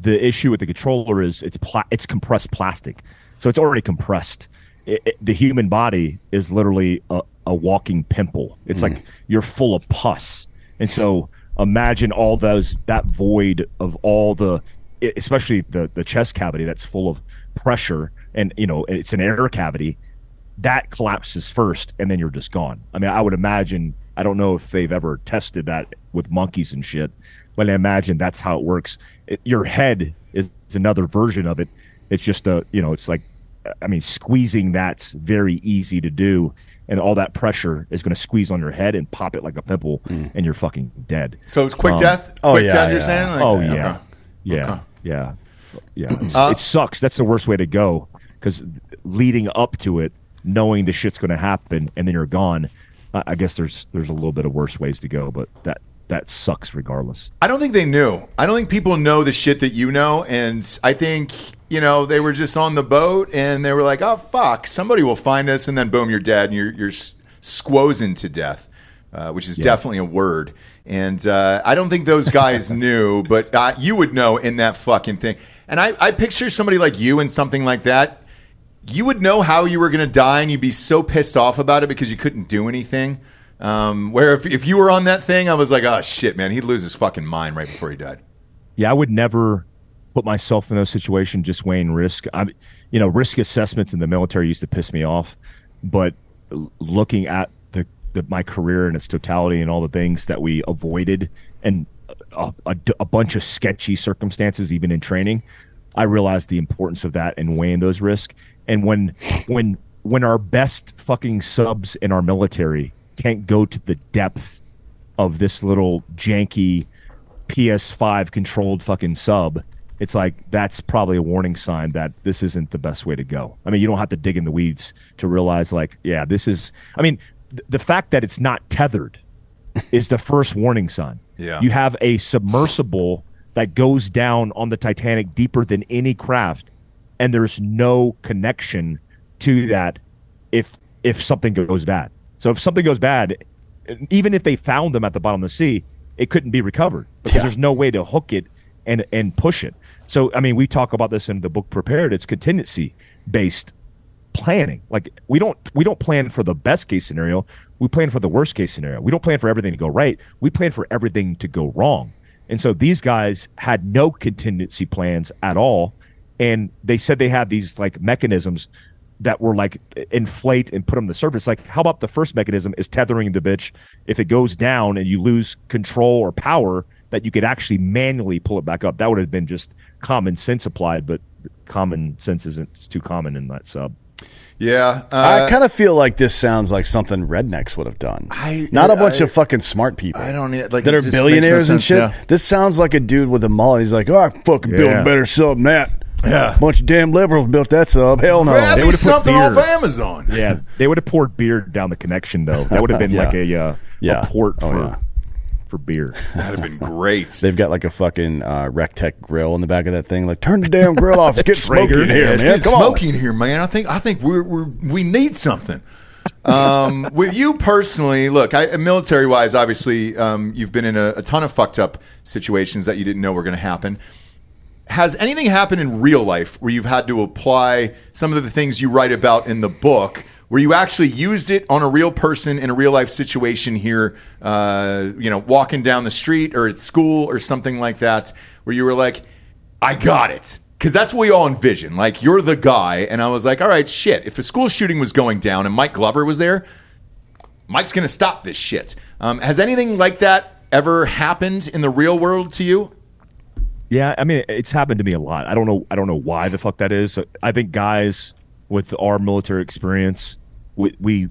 The issue with the controller is it's pla- it's compressed plastic, so it's already compressed. It, it- the human body is literally a, a walking pimple. It's like hmm. you're full of pus, and so imagine all those that void of all the, especially the the chest cavity that's full of pressure, and you know it's an air cavity that collapses first and then you're just gone. I mean, I would imagine, I don't know if they've ever tested that with monkeys and shit, but I imagine that's how it works. It, your head is, is another version of it. It's just a, you know, it's like, I mean, squeezing that's very easy to do. And all that pressure is going to squeeze on your head and pop it like a pimple, and you're fucking dead. So it's quick Um, death. oh, quick yeah, death. You're yeah. saying? Like, Oh okay. yeah, yeah, Okay. yeah, yeah. It's- Uh, it sucks. That's the worst way to go because leading up to it, knowing the shit's going to happen, and then you're gone. I guess there's there's a little bit of worse ways to go, but that that sucks regardless. I don't think they knew. I don't think people know the shit that you know. And I think, you know, they were just on the boat and they were like, oh, fuck, somebody will find us. And then boom, you're dead and you're, you're s- squozing to death, uh, which is definitely a word. And uh, I don't think those guys knew, but uh, you would know in that fucking thing. And I, I picture somebody like you in something like that. You would know how you were going to die and you'd be so pissed off about it because you couldn't do anything. Um, where if, if you were on that thing, I was like, oh shit, man, he'd lose his fucking mind right before he died. Yeah, I would never put myself in those situations just weighing risk. I, you know, risk assessments in the military used to piss me off, but looking at the, the my career and its totality and all the things that we avoided and a, a, a bunch of sketchy circumstances, even in training, I realized the importance of that and weighing those risks. And when when when our best fucking subs in our military can't go to the depth of this little janky PS5 controlled fucking sub, it's like that's probably a warning sign that this isn't the best way to go. I mean, you don't have to dig in the weeds to realize, like, yeah, this is. I mean, th- the fact that it's not tethered is the first warning sign. Yeah. You have a submersible that goes down on the Titanic deeper than any craft, and there's no connection to that if if something goes bad. So if something goes bad, even if they found them at the bottom of the sea, it couldn't be recovered because there's no way to hook it and and push it. So I mean, we talk about this in the book Prepared. It's contingency based planning. Like we don't we don't plan for the best case scenario. We plan for the worst case scenario. We don't plan for everything to go right. We plan for everything to go wrong. And so these guys had no contingency plans at all. And they said they had these like mechanisms that were like inflate and put them to the surface. Like, how about the first mechanism is tethering the bitch? If it goes down and you lose control or power, that you could actually manually pull it back up. That would have been just common sense applied, but common sense isn't too common in that sub. Yeah, uh, I kind of feel like this sounds like something rednecks would have done. I- Not a bunch I- of fucking smart people. I don't need- like, that are just makes no billionaires and sense, shit. yeah. This sounds like a dude with a mullet. He's like, oh, I fucking build Yeah. a better sub than that. Yeah. bunch of damn liberals built that sub. Hell no. grab They would've put something beer. off Amazon. Yeah, they would have poured beer down the connection though. That would have been Yeah. like a uh, Yeah. a port Oh, for yeah. for beer. That'd have been great. They've got like a fucking uh, Rec Tec grill in the back of that thing. Like, turn the damn grill off. It's getting smoky Traeger. in here, Yeah, it's man. Come on. smoky in here, man. I think I think we're, we're we need something. Um, with you personally, look, I, military wise, obviously, um, you've been in a, a ton of fucked up situations that you didn't know were going to happen. Has anything happened in real life where you've had to apply some of the things you write about in the book, where you actually used it on a real person in a real life situation here, uh, you know, walking down the street or at school or something like that, where you were like, I got it. Because that's what we all envision. Like, you're the guy. And I was like, all right, shit. If a school shooting was going down and Mike Glover was there, Mike's to stop this shit. Um, has anything like that ever happened in the real world to you? Yeah, I mean it's happened to me a lot. I don't know. I don't know why the fuck that is. I think guys with our military experience, we we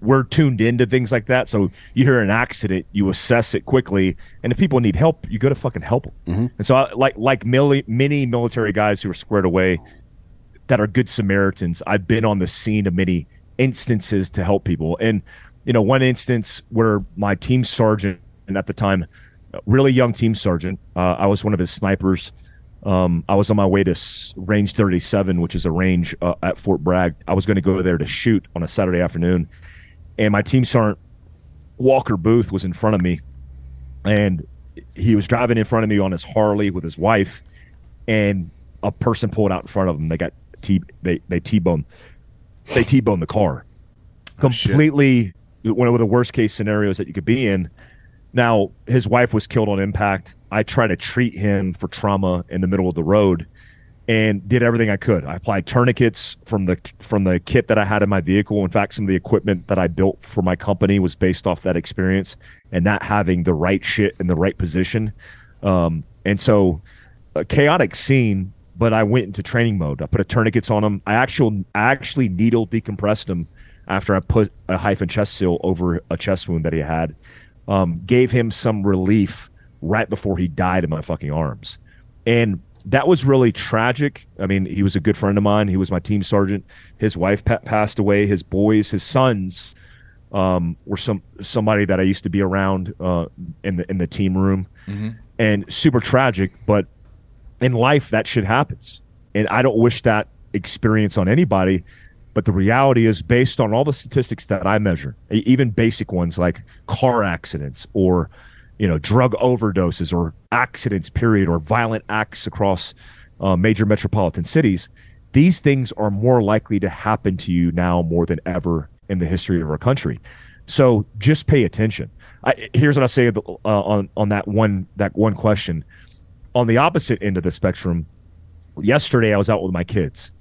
we're tuned into things like that. So you hear an accident, you assess it quickly, and if people need help, you go to fucking help them. Mm-hmm. And so, I, like like mili- many military guys who are squared away that are good Samaritans, I've been on the scene of many instances to help people. And you know, one instance where my team sergeant, at the time, really young team sergeant, uh, I was one of his snipers. Um, I was on my way to range 37, which is a range uh, at Fort Bragg. I was going to go there to shoot on a Saturday afternoon, and my team sergeant Walker Booth was in front of me, and he was driving in front of me on his Harley with his wife, and a person pulled out in front of him. They got t they they t-boned they t-boned the car completely one of the worst case scenarios that you could be in. Now, his wife was killed on impact. I tried to treat him for trauma in the middle of the road and did everything I could. I applied tourniquets from the from the kit that I had in my vehicle. In fact, some of the equipment that I built for my company was based off that experience and not having the right shit in the right position. Um, and so, a chaotic scene. But I went into training mode. I put a tourniquets on him. I actually I actually needle decompressed him after I put a hyphen chest seal over a chest wound that he had. Um, gave him some relief right before he died in my fucking arms. And that was really tragic. I mean, he was a good friend of mine. He was my team sergeant. His wife pa- passed away. His boys, his sons, um, were some somebody that I used to be around uh, in the in the team room, and super tragic. But in life, that shit happens, and I don't wish that experience on anybody. But the reality is, based on all the statistics that I measure, even basic ones like car accidents or you know drug overdoses or accidents, period, or violent acts across uh, major metropolitan cities, these things are more likely to happen to you now more than ever in the history of our country. So just pay attention. I, here's what I say uh, on on that one that one question. On the opposite end of the spectrum, yesterday I was out with my kids,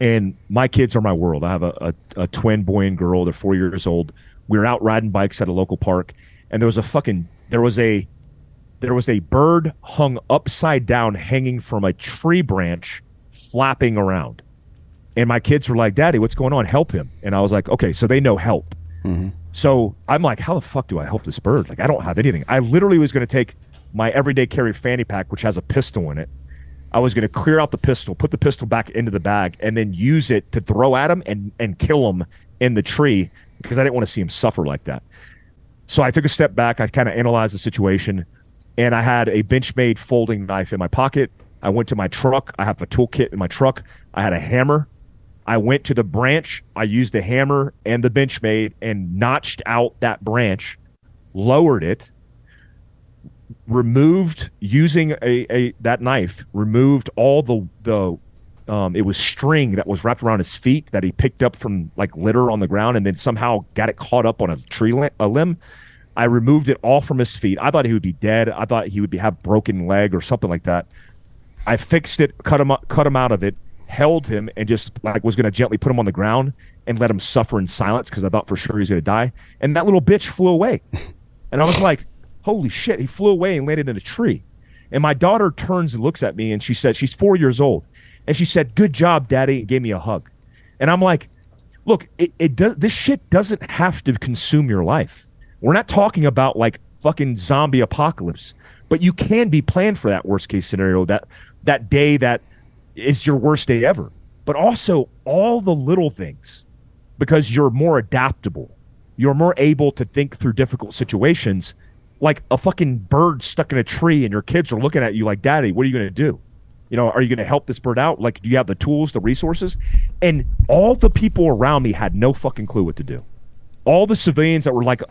and my kids are my world. I have a, a, a twin boy and girl. They're four years old. We were out riding bikes at a local park, and there was a fucking there was a there was a bird hung upside down, hanging from a tree branch, flapping around. And my kids were like, "Daddy, what's going on? Help him!" And I was like, "Okay, so they know help." Mm-hmm. So I'm like, "How the fuck do I help this bird? Like, I don't have anything." I literally was going to take my everyday carry fanny pack, which has a pistol in it. I was going to clear out the pistol, put the pistol back into the bag, and then use it to throw at him and and kill him in the tree because I didn't want to see him suffer like that. So I took a step back. I kind of analyzed the situation, and I had a Benchmade folding knife in my pocket. I went to my truck. I have a toolkit in my truck. I had a hammer. I went to the branch. I used the hammer and the Benchmade and notched out that branch, lowered it, removed using a, a that knife, removed all the the um, it was string that was wrapped around his feet that he picked up from like litter on the ground and then somehow got it caught up on a tree li- a limb. I removed it all from his feet. I thought he would be dead. I thought he would be have broken leg or something like that. I fixed it, cut him up- cut him out of it, held him, and just like was going to gently put him on the ground and let him suffer in silence because I thought for sure he was going to die. And that little bitch flew away, and I was like, "Holy shit!" He flew away and landed in a tree. And my daughter turns and looks at me, and she said, "She's four years old," and she said, "Good job, Daddy," and gave me a hug. And I'm like, "Look, it, it does. This shit doesn't have to consume your life. We're not talking about like fucking zombie apocalypse, but you can be planned for that worst case scenario. That that day that is your worst day ever. But also all the little things, because you're more adaptable. You're more able to think through difficult situations. Like a fucking bird stuck in a tree, and your kids are looking at you like, "Daddy, what are you going to do?" You know, are you going to help this bird out? Like, do you have the tools, the resources? And all the people around me had no fucking clue what to do. All the civilians that were like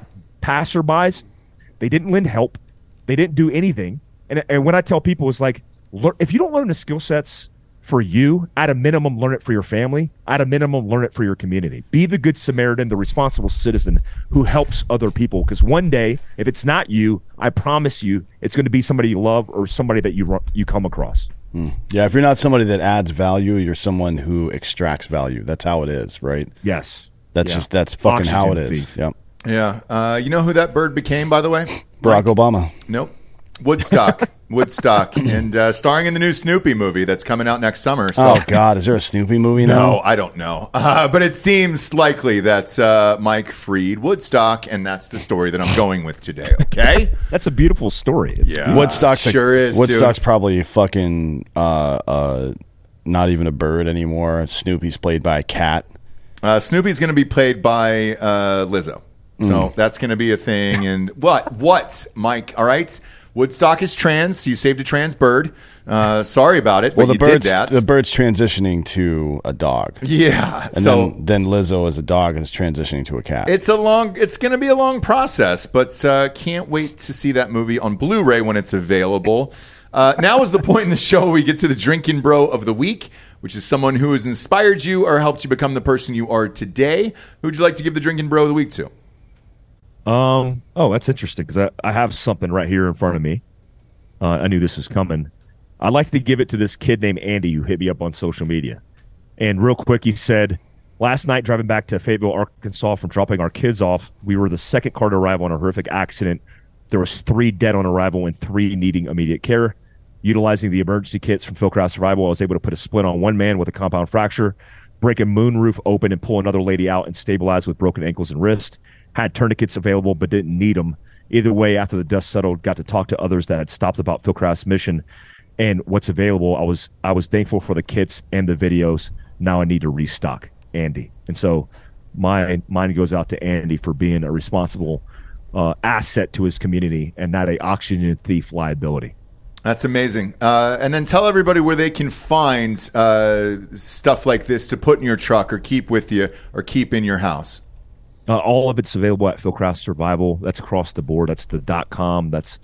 passerbys, they didn't lend help. They didn't do anything. And, and when I tell people, it's like, if you don't learn the skill sets for you, at a minimum, learn it for your family. At a minimum, learn it for your community. Be the good Samaritan, the responsible citizen who helps other people. Because one day, if it's not you, I promise you, it's going to be somebody you love or somebody that you you come across. Yeah, if you're not somebody that adds value, you're someone who extracts value. That's how it is, right? Yes, That's Yeah. just that's fucking how it is. Oxygen is. thief. Yep. Yeah. Uh, you know who that bird became, by the way? Barack Obama. Nope. Woodstock, Woodstock, and uh, starring in the new Snoopy movie that's coming out next summer. So. Oh God, is there a Snoopy movie now? No, I don't know. Uh, but it seems likely that uh, Mike freed Woodstock, and that's the story that I'm going with today. Okay? That's a beautiful story. It's Yeah. Woodstock's a- sure is, Woodstock's dude. probably fucking uh, uh, not even a bird anymore. Snoopy's played by a cat. Uh, Snoopy's going to be played by uh, Lizzo. So Mm. that's going to be a thing. And what? What, Mike? All right. Woodstock is trans. You saved a trans bird. Uh, sorry about it, Well, the you bird's did that. the bird's transitioning to a dog, yeah. and so then then Lizzo as a dog is transitioning to a cat. It's a long. It's going to be a long process, but uh, can't wait to see that movie on Blu-ray when it's available. Uh, now is the point in the show where we get to the drinking bro of the week, which is someone who has inspired you or helped you become the person you are today. Who would you like to give the drinking bro of the week to? Um. Oh, that's interesting because I, I have something right here in front of me. Uh, I knew this was coming. I'd like to give it to this kid named Andy who hit me up on social media. And real quick, he said, Last night, driving back to Fayetteville, Arkansas from dropping our kids off, we were the second car to arrive on a horrific accident. There was three dead on arrival and three needing immediate care. Utilizing the emergency kits from Field Craft Survival, I was able to put a splint on one man with a compound fracture, break a moonroof open, and pull another lady out and stabilize with broken ankles and wrist. Had tourniquets available, but didn't need them. Either way, after the dust settled, got to talk to others that had stopped about Field Craft's mission and what's available. I was I was thankful for the kits and the videos. Now I need to restock Andy, and so my mine goes out to Andy for being a responsible uh, asset to his community and not a oxygen thief liability. That's amazing. Uh, and then tell everybody where they can find uh, stuff like this to put in your truck or keep with you or keep in your house. Uh, all of it's available at Phil Field Craft Survival. That's across the board. That's the dot com. That's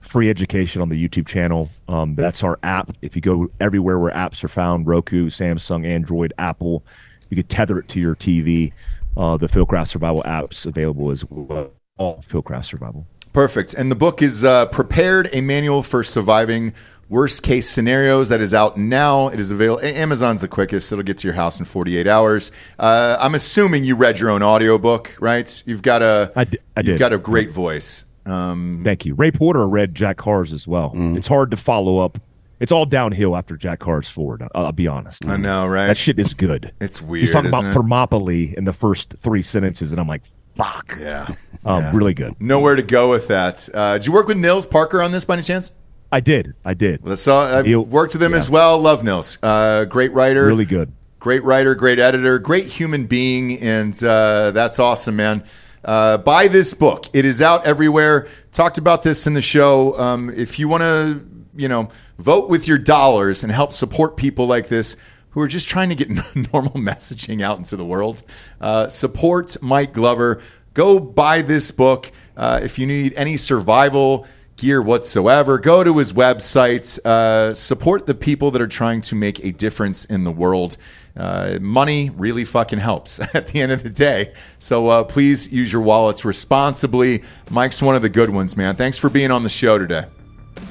free education on the YouTube channel. Um, that's our app. If you go everywhere where apps are found, Roku, Samsung, Android, Apple, you could tether it to your TV. Uh, the Field Craft Survival app's available as well. All Field Craft Survival. Perfect. And the book is uh, Prepared, a manual for surviving worst case scenarios that is out now. It is available. Amazon's the quickest. It'll get to your house in 48 hours. Uh, I'm assuming you read your own audiobook, right? You've got a, I di- I you've did. got a great voice. Um, Thank you. Ray Porter read Jack Carr's as well. It's hard to follow up. It's all downhill after Jack Carr's forward. I'll, I'll be honest. I know, right? That shit is good. It's weird, He's talking about it? Thermopylae in the first three sentences, and I'm like, fuck. yeah. Um, Really good. Nowhere to go with that. Uh, did you work with Nils Parker on this by any chance? I did. I did. So I've He'll- worked with him yeah. as well. Love Nils. Uh, great writer. Really good. Great writer, great editor, great human being, and uh, that's awesome, man. Uh, buy this book. It is out everywhere. Talked about this in the show. Um, if you want to, you know, vote with your dollars and help support people like this who are just trying to get normal messaging out into the world, uh, support Mike Glover. Go buy this book. Uh, if you need any survival gear whatsoever, go to his website. Uh, support the people that are trying to make a difference in the world. Uh, money really fucking helps at the end of the day. So uh, please use your wallets responsibly. Mike's one of the good ones, man. Thanks for being on the show today.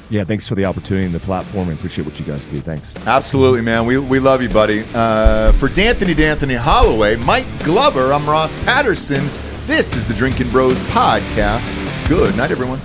Yeah, thanks for the opportunity and the platform. I appreciate what you guys do. Thanks. Absolutely, man. We, we love you, buddy. Uh, for D'Anthony D'Anthony Holloway, Mike Glover, I'm Ross Patterson. This is the Drinkin' Bros Podcast. Good night, everyone.